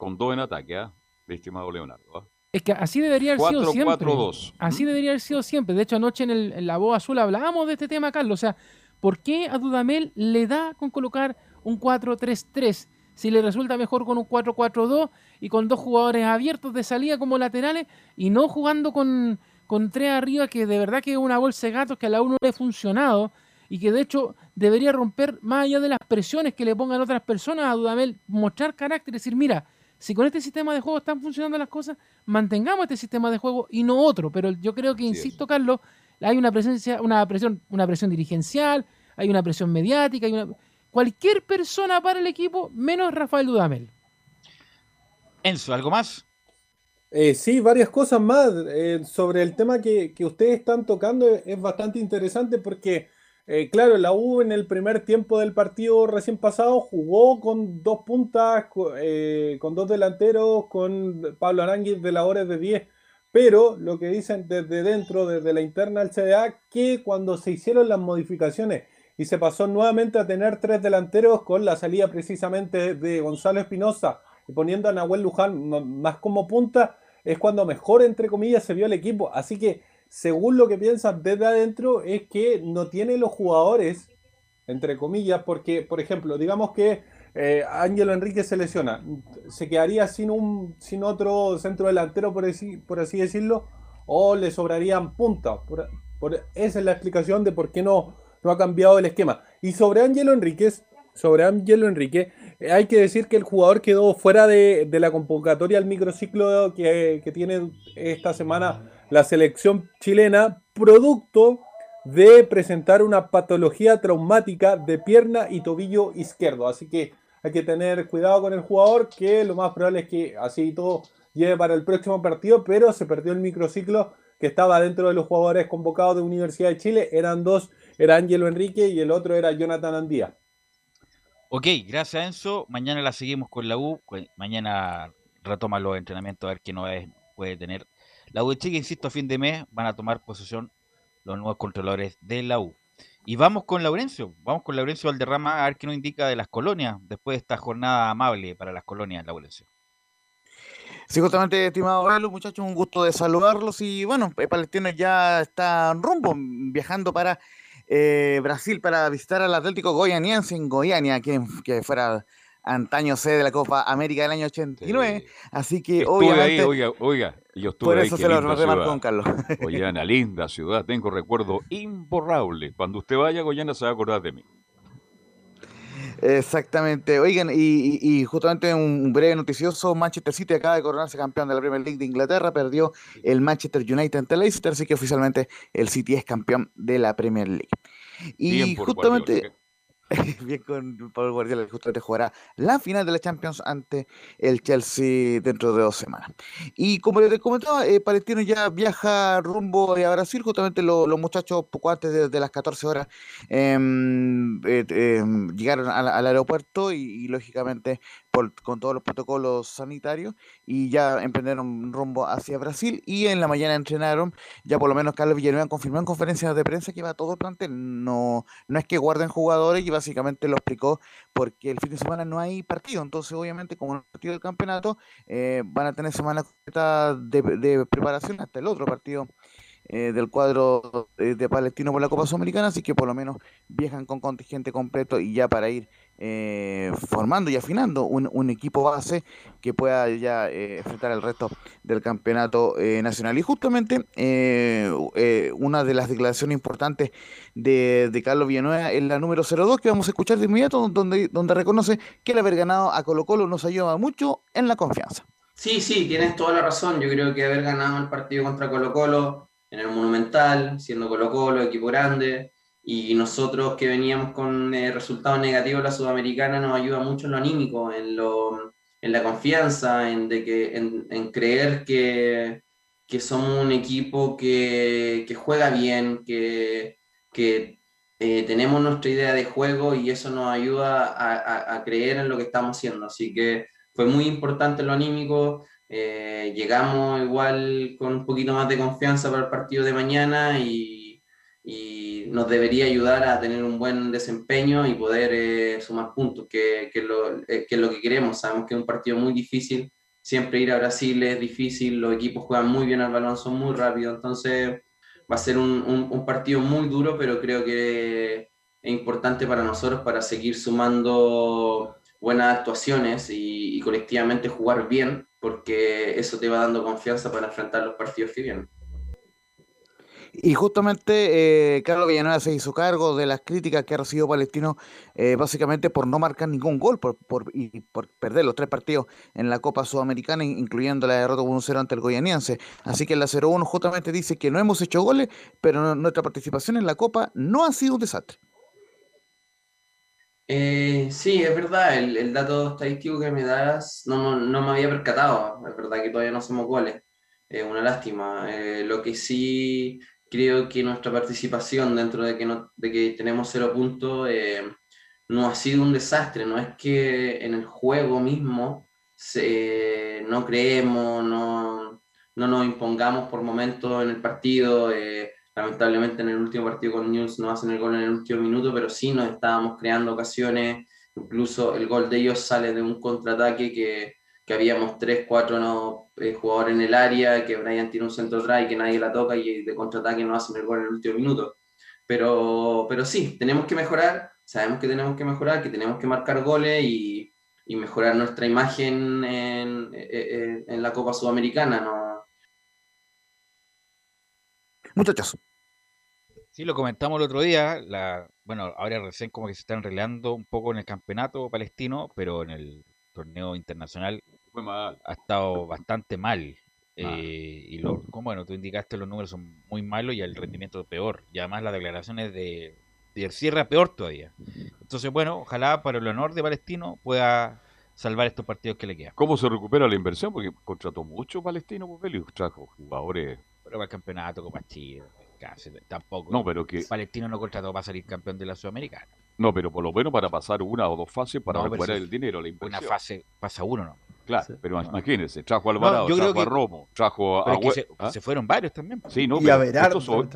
con dos en ataque. Mi estimado Leonardo. ¿ah? Es que así debería haber sido 4, siempre. 4-2. Así debería haber sido siempre. De hecho, anoche en, el- en la voz azul hablábamos de este tema, Carlos. O sea, ¿por qué a Dudamel le da con colocar un 4-3-3 si le resulta mejor con un 4-4-2 y con dos jugadores abiertos de salida como laterales y no jugando con, con tres arriba que de verdad que es una bolsa de gatos que a la uno le ha funcionado y que de hecho debería romper más allá de las presiones que le pongan otras personas a Dudamel, mostrar carácter y decir, mira, si con este sistema de juego están funcionando las cosas, mantengamos este sistema de juego y no otro. Pero yo creo que, insisto, Carlos, hay una presencia, una presión, una presión dirigencial, hay una presión mediática, hay una... cualquier persona para el equipo, menos Rafael Dudamel. Enzo, ¿algo más? Eh, sí, varias cosas más. eh, sobre el tema que, que ustedes están tocando es, es bastante interesante porque, eh, claro, la U en el primer tiempo del partido recién pasado jugó con dos puntas, eh, con dos delanteros, con Pablo Aránguiz de labores de 10. Pero lo que dicen desde dentro, desde la interna del CDA, que cuando se hicieron las modificaciones y se pasó nuevamente a tener tres delanteros con la salida precisamente de Gonzalo Espinosa y poniendo a Nahuel Luján más como punta, es cuando mejor, entre comillas, se vio el equipo. Así que, según lo que piensan desde adentro, es que no tiene los jugadores, entre comillas, porque, por ejemplo, digamos que eh, Ángelo Enrique se lesiona, se quedaría sin un sin otro centro delantero, por así, por así decirlo, o le sobrarían puntas. Por- por- esa es la explicación de por qué no, no ha cambiado el esquema. Y sobre Ángelo Enríquez, sobre Ángelo Enrique, eh, hay que decir que el jugador quedó fuera de, de la convocatoria al microciclo que, que tiene esta semana la selección chilena, producto de presentar una patología traumática de pierna y tobillo izquierdo. Así que hay que tener cuidado con el jugador, que lo más probable es que así todo lleve para el próximo partido, pero se perdió el microciclo que estaba dentro de los jugadores convocados de Universidad de Chile. Eran dos, era Ángelo Enrique y el otro era Jonathan Andía. Ok, gracias Enzo. Mañana la seguimos con la U. Mañana retoma los entrenamientos a ver qué novedades puede tener. La U de Chile, insisto, a fin de mes van a tomar posesión los nuevos controladores de la U. Y vamos con Laurencio, vamos con Laurencio Valderrama a ver qué nos indica de las colonias después de esta jornada amable para las colonias, Laurencio. Sí, justamente, estimado Velo, muchachos, un gusto de saludarlos. Y bueno, el Palestino ya está rumbo, viajando para eh, Brasil para visitar al Atlético Goianiense en Goiânia, que, que fuera antaño sede de la Copa América del año 89. Así que, Estuve obviamente. ahí, oiga, oiga, yo estuve Por eso se lo ciudad. don Carlos. Goiânia, linda ciudad, tengo recuerdo imborrable. Cuando usted vaya a Goiânia se va a acordar de mí. Exactamente. Oigan, y, y- y justamente un breve noticioso, Manchester City acaba de coronarse campeón de la Premier League de Inglaterra, perdió el Manchester United ante el Leicester, así que oficialmente el City es campeón de la Premier League. Y justamente... Guardiola, Bien con Pablo Guardiola, que justamente jugará la final de la Champions ante el Chelsea dentro de dos semanas. Y como les comentaba, eh, Palestino ya viaja rumbo a Brasil, justamente lo- los muchachos poco antes de, las 14 horas em, eh, em, llegaron al, aeropuerto y, lógicamente por- con todos los protocolos sanitarios y ya emprendieron rumbo hacia Brasil y en la mañana entrenaron, ya por lo menos Carlos Villanueva confirmó en conferencias de prensa que va todo el plantel, no, no es que guarden jugadores y básicamente lo explicó porque el fin de semana no hay partido, entonces obviamente como no hay partido del campeonato eh, van a tener semana completa de, preparación hasta el otro partido eh, del cuadro eh, de Palestino por la Copa Sudamericana, así que por lo menos viajan con contingente completo y ya para ir eh, formando y afinando un, equipo base que pueda ya eh, enfrentar el resto del campeonato eh, nacional. Y justamente una de las declaraciones importantes de, de Carlos Villanueva es la número 02 que vamos a escuchar de inmediato, donde, donde reconoce que el haber ganado a Colo Colo nos ayuda mucho en la confianza. Sí, sí, tienes toda la razón. Yo creo que haber ganado el partido contra Colo Colo en el Monumental, siendo Colo Colo, equipo grande, y nosotros que veníamos con eh, resultados negativos la Sudamericana nos ayuda mucho en lo anímico, en lo, en la confianza, en, de que, en, creer que, que somos un equipo que, que juega bien, que, que eh, tenemos nuestra idea de juego y eso nos ayuda a, creer en lo que estamos haciendo. Así que fue muy importante lo anímico. Eh, llegamos igual con un poquito más de confianza para el partido de mañana y nos debería ayudar a tener un buen desempeño y poder eh, sumar puntos, que, que, lo, eh, que es lo que queremos. Sabemos que es un partido muy difícil, siempre ir a Brasil es difícil, los equipos juegan muy bien al balón, son muy rápidos, entonces va a ser un, un, partido muy duro, pero creo que es importante para nosotros para seguir sumando buenas actuaciones y, y, colectivamente jugar bien, porque eso te va dando confianza para enfrentar los partidos que vienen. Y justamente eh, Carlos Villanueva se hizo cargo de las críticas que ha recibido Palestino, eh, básicamente por no marcar ningún gol por, por, y por perder los tres partidos en la Copa Sudamericana, incluyendo la derrota 1-0 ante el Goianiense. Así que la 0-1 justamente dice que no hemos hecho goles, pero nuestra participación en la Copa no ha sido un desastre. Eh, sí, es verdad, el, dato estadístico que me das no, no, me había percatado, es verdad que todavía no hacemos goles, es una lástima. Eh, lo que sí creo que nuestra participación dentro de que, no, de que tenemos cero puntos eh, no ha sido un desastre, no es que en el juego mismo se, no creemos, no, no nos impongamos por momentos en el partido. Eh, lamentablemente en el último partido con News no hacen el gol en el último minuto, pero sí nos estábamos creando ocasiones, incluso el gol de ellos sale de un contraataque que, que habíamos tres, cuatro no, eh, jugadores en el área, que Brian tiene un centro atrás y que nadie la toca y de contraataque no hacen el gol en el último minuto. Pero, pero sí, tenemos que mejorar, sabemos que tenemos que mejorar, que tenemos que marcar goles y, y mejorar nuestra imagen en, en, en la Copa Sudamericana, ¿no? Muchachos. Sí, lo comentamos el otro día. La, bueno, ahora recién como que se está enrelando un poco en el campeonato palestino, pero en el torneo internacional ha estado bastante mal. Eh, y lo, como bueno, tú indicaste los números son muy malos y el rendimiento peor. Y además las declaraciones de, de cierre peor todavía. Entonces, bueno, ojalá para el honor de Palestino pueda salvar estos partidos que le quedan. ¿Cómo se recupera la inversión? Porque contrató mucho Palestino, pues, trajo jugadores pero para el campeonato, Copa Chile, casi, tampoco. No, pero que. Palestino no contrató para salir campeón de la Sudamericana. No, pero por lo menos para pasar una o dos fases para no, recuperar el dinero, la inversión. Una fase pasa uno, ¿no? Claro, sí. pero imagínense, trajo a Alvarado, no, trajo a Romo, trajo a. se, ¿ah? se, fueron varios también. Sí, no, y a Verardo, estos son,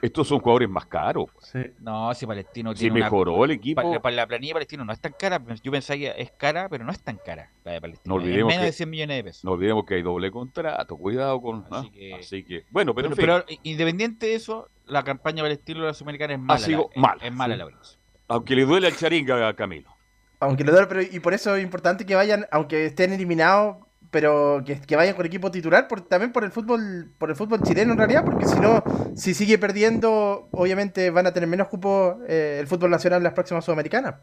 estos son jugadores más caros. Sí. No, si Palestino tiene. Si mejoró una, el equipo. Pa, pa, la planilla de Palestino no es tan cara. Yo pensaba que es cara, pero no es tan cara la de Palestino. No olvidemos es menos que, de 100 millones de pesos. No olvidemos que hay doble contrato. Cuidado con. Así, ¿ah? que, Así que. Bueno, pero. Pero, en fin. pero, independiente de eso, la campaña Palestino de la Sudamericana es mala. Ha sido la, mala. Es, es mala sí. la Lorenzo. Aunque le duele al charinga a Camilo. Aunque le duele, pero y por eso es importante que vayan, aunque estén eliminados pero que, vayan con equipo titular por, también por el fútbol por el fútbol chileno en realidad porque si no si sigue perdiendo obviamente van a tener menos cupo eh, el fútbol nacional en las próximas sudamericanas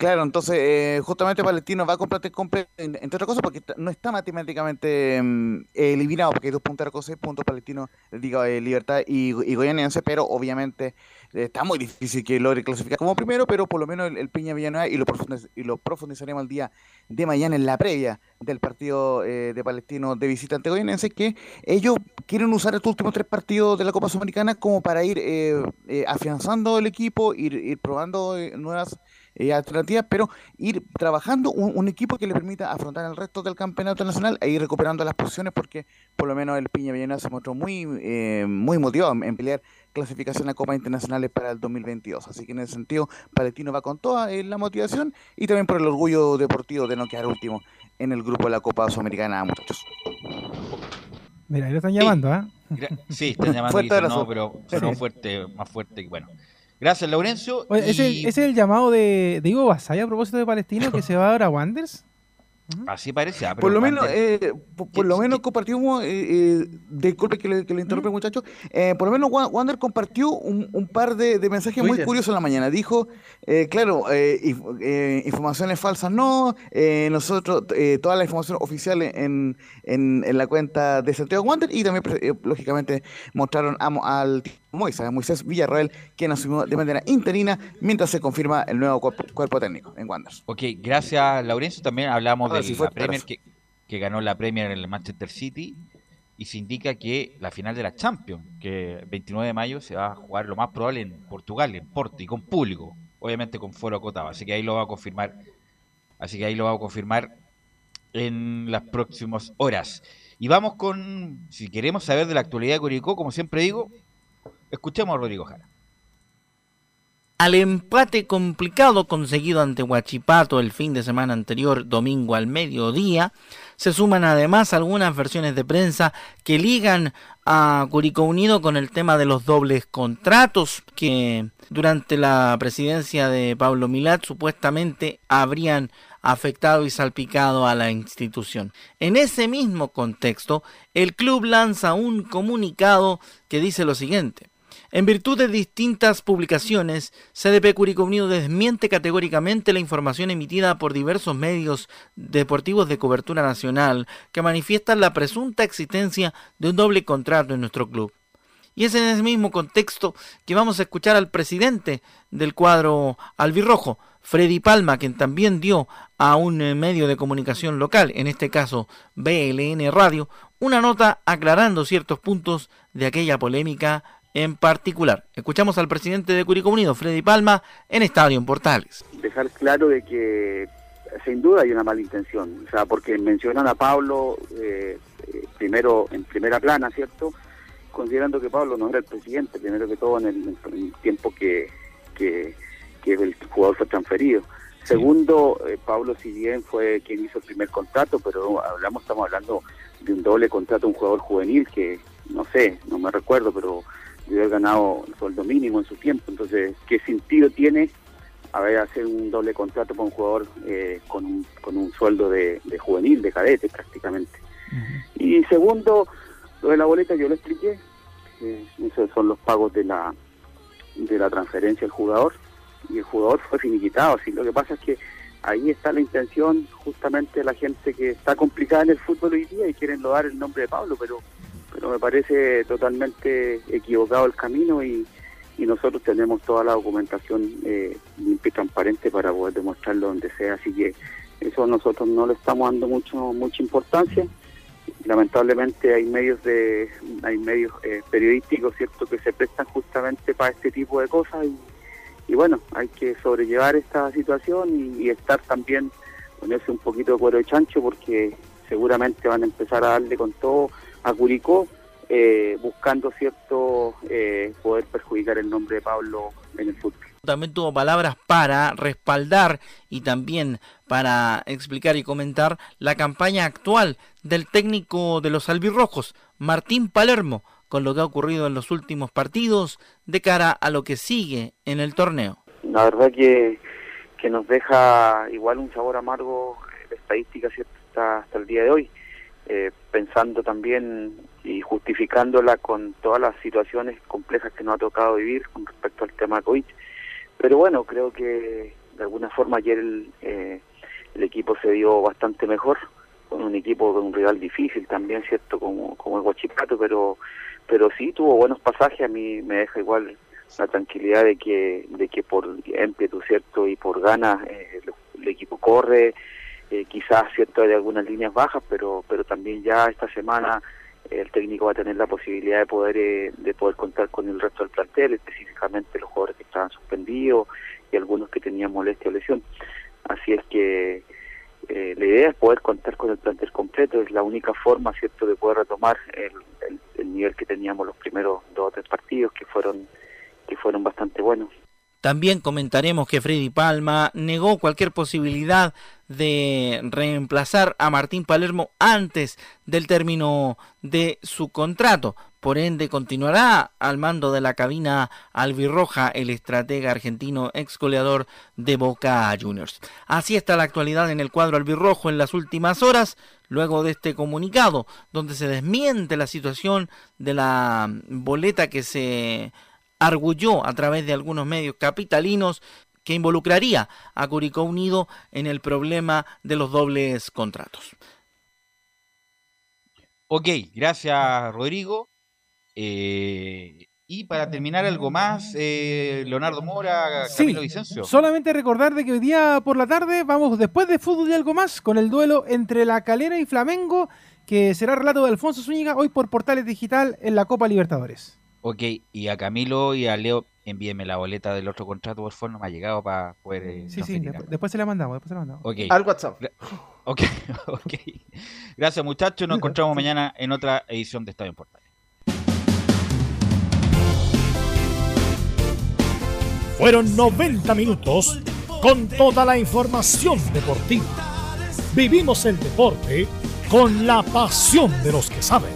Claro, entonces eh, justamente Palestino va a competir, entre otras cosas, porque no está matemáticamente eh, eliminado, porque hay dos puntos con seis puntos Palestino, digo, eh, Libertad y, y pero obviamente está muy difícil que logre clasificar como primero, pero por lo menos el, el Piña Villanueva, y lo, profundiz, y lo profundizaremos el día de mañana en la previa del partido eh, de Palestino de visita ante Goianiense, que ellos quieren usar estos últimos tres partidos de la Copa Sudamericana como para ir eh, afianzando el equipo, ir, ir probando nuevas eh, alternativas, pero ir trabajando un, un, equipo que le permita afrontar el resto del campeonato nacional e ir recuperando las posiciones, porque por lo menos el Piña Villanueva se mostró muy, eh, muy motivado en, en, pelear clasificación a Copas Internacionales para el 2022. Así que en ese sentido, Palestino va con toda eh, la motivación y también por el orgullo deportivo de no quedar último en el grupo de la Copa Sudamericana, muchachos. Mira, ahí lo están llamando, ¿ah? ¿eh? Sí, están llamando, fuerte dicen, no, pero sonó fuerte, más fuerte, bueno. Gracias, Laurencio. Oye, y... ¿ese, ¿ese, es el llamado de, de Ivo Basaya a propósito de Palestino que se va ahora a Wanderers? Así parece. Ah, por lo menos, eh, por, por lo menos compartimos, eh, eh, disculpe que le, que le interrumpe, muchachos, eh, por lo menos Wander compartió un, un par de, de mensajes muy, muy curiosos en la mañana. Dijo, eh, claro, eh, informaciones falsas no, nosotros, toda la información oficial en, en, en, la cuenta de Santiago Wander y también, lógicamente, mostraron a, al Moisés, Moisés Villarroel, quien asumió de manera interina mientras se confirma el nuevo cuerpo, cuerpo técnico en Wanderers. Ok, gracias Laurencio. También hablamos de sí, la Premier que, que ganó la Premier en el Manchester City y se indica que la final de la Champions, que el 29 de mayo se va a jugar lo más probable en Portugal, en Porto y con público, obviamente con foro acotado. Así que ahí lo va a confirmar. Así que ahí lo va a confirmar en las próximas horas. Y vamos con, si queremos saber de la actualidad de Curicó, como siempre digo, escuchemos a Rodrigo Jara. Al empate complicado conseguido ante Huachipato el fin de semana anterior, domingo al mediodía, se suman además algunas versiones de prensa que ligan a Curicó Unido con el tema de los dobles contratos que durante la presidencia de Pablo Milat supuestamente habrían afectado y salpicado a la institución. En ese mismo contexto, el club lanza un comunicado que dice lo siguiente. En virtud de distintas publicaciones, CDP Curicó Unido desmiente categóricamente la información emitida por diversos medios deportivos de cobertura nacional que manifiestan la presunta existencia de un doble contrato en nuestro club. Y es en ese mismo contexto que vamos a escuchar al presidente del cuadro albirrojo, Freddy Palma, quien también dio a un eh, medio de comunicación local, en este caso BLN Radio, una nota aclarando ciertos puntos de aquella polémica en particular. Escuchamos al presidente de Curicó Unido, Freddy Palma, en Estadio en Portales. dejar claro de que sin duda hay una mala intención, o sea, porque mencionan a Pablo eh, eh, primero en primera plana, ¿cierto? Considerando que Pablo no era el presidente, primero que todo en el, en el tiempo que, que, que el jugador fue transferido. Segundo, eh, Pablo si bien fue quien hizo el primer contrato, pero hablamos, estamos hablando de un doble contrato un jugador juvenil que, no sé, no me recuerdo, pero debe haber ganado el sueldo mínimo en su tiempo. Entonces, ¿qué sentido tiene haber hacer un doble contrato para un jugador eh, con, un, con un sueldo de, de juvenil, de cadete prácticamente? Y segundo, lo de la boleta yo lo expliqué, eh, esos son los pagos de la de la transferencia del jugador y el jugador fue finiquitado, así lo que pasa es que ahí está la intención justamente de la gente que está complicada en el fútbol hoy día y quieren lodar el nombre de Pablo, pero pero me parece totalmente equivocado el camino y, nosotros tenemos toda la documentación eh, limpia y transparente para poder demostrarlo donde sea, así que eso nosotros no le estamos dando mucho mucha importancia. Lamentablemente hay medios de hay medios eh, periodísticos cierto que se prestan justamente para este tipo de cosas y, y bueno hay que sobrellevar esta situación y, y estar también ponerse un poquito de cuero de chancho porque seguramente van a empezar a darle con todo a Curicó eh, buscando cierto eh, poder perjudicar el nombre de Pablo en el fútbol También tuvo palabras para respaldar y también para explicar y comentar la campaña actual del técnico de los albirrojos, Martín Palermo, con lo que ha ocurrido en los últimos partidos de cara a lo que sigue en el torneo. la verdad que, que nos deja igual un sabor amargo eh, la estadística ¿cierto? Hasta, hasta el día de hoy, eh, pensando también y justificándola con todas las situaciones complejas que nos ha tocado vivir con respecto al tema COVID. Pero bueno, creo que de alguna forma ayer el, eh, el equipo se dio bastante mejor, con un equipo de un rival difícil también, ¿cierto? Como, como el Guachipato, pero, pero sí tuvo buenos pasajes, a mí me deja igual la tranquilidad de que, de que por ímpetu, ¿cierto? Y por ganas eh, el equipo corre, eh, quizás, ¿cierto? Hay algunas líneas bajas, pero, pero también ya esta semana el técnico va a tener la posibilidad de poder eh, de poder contar con el resto del plantel, específicamente los jugadores que estaban suspendidos y algunos que tenían molestia o lesión. Así es que eh, la idea es poder contar con el plantel completo, es la única forma, ¿cierto?, de poder retomar el, el, el nivel que teníamos los primeros dos o tres partidos, que fueron, que fueron bastante buenos. También comentaremos que Freddy Palma negó cualquier posibilidad de reemplazar a Martín Palermo antes del término de su contrato. Por ende, continuará al mando de la cabina albirroja el estratega argentino ex goleador de Boca Juniors. Así está la actualidad en el cuadro albirrojo en las últimas horas, luego de este comunicado, donde se desmiente la situación de la boleta que se arguyó a través de algunos medios capitalinos que involucraría a Curicó Unido en el problema de los dobles contratos. Ok, gracias Rodrigo. Eh, Y para terminar, algo más, eh, Leonardo Mora, Sí, Camilo Vicencio. solamente recordar de que hoy día por la tarde vamos después de fútbol y algo más con el duelo entre La Calera y Flamengo, que será relato de Alfonso Zúñiga hoy por Portales Digital en la Copa Libertadores. Ok, y a Camilo y a Leo, envíenme la boleta del otro contrato, por favor, no me ha llegado para poder. eh, Sí, sí, después, después se la mandamos, después se la mandamos. Ok. Al WhatsApp. Ok, ok. Gracias, muchachos. Nos encontramos mañana en otra edición de Estadio en Portales. Fueron 90 minutos con toda la información deportiva. Vivimos el deporte con la pasión de los que saben.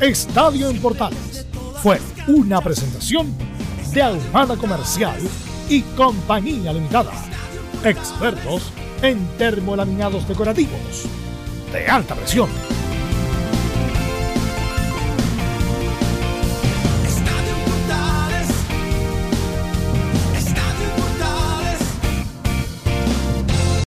Estadio en Portales fue una presentación de Ahumada Comercial y Compañía Limitada. Expertos en termolaminados decorativos de alta presión.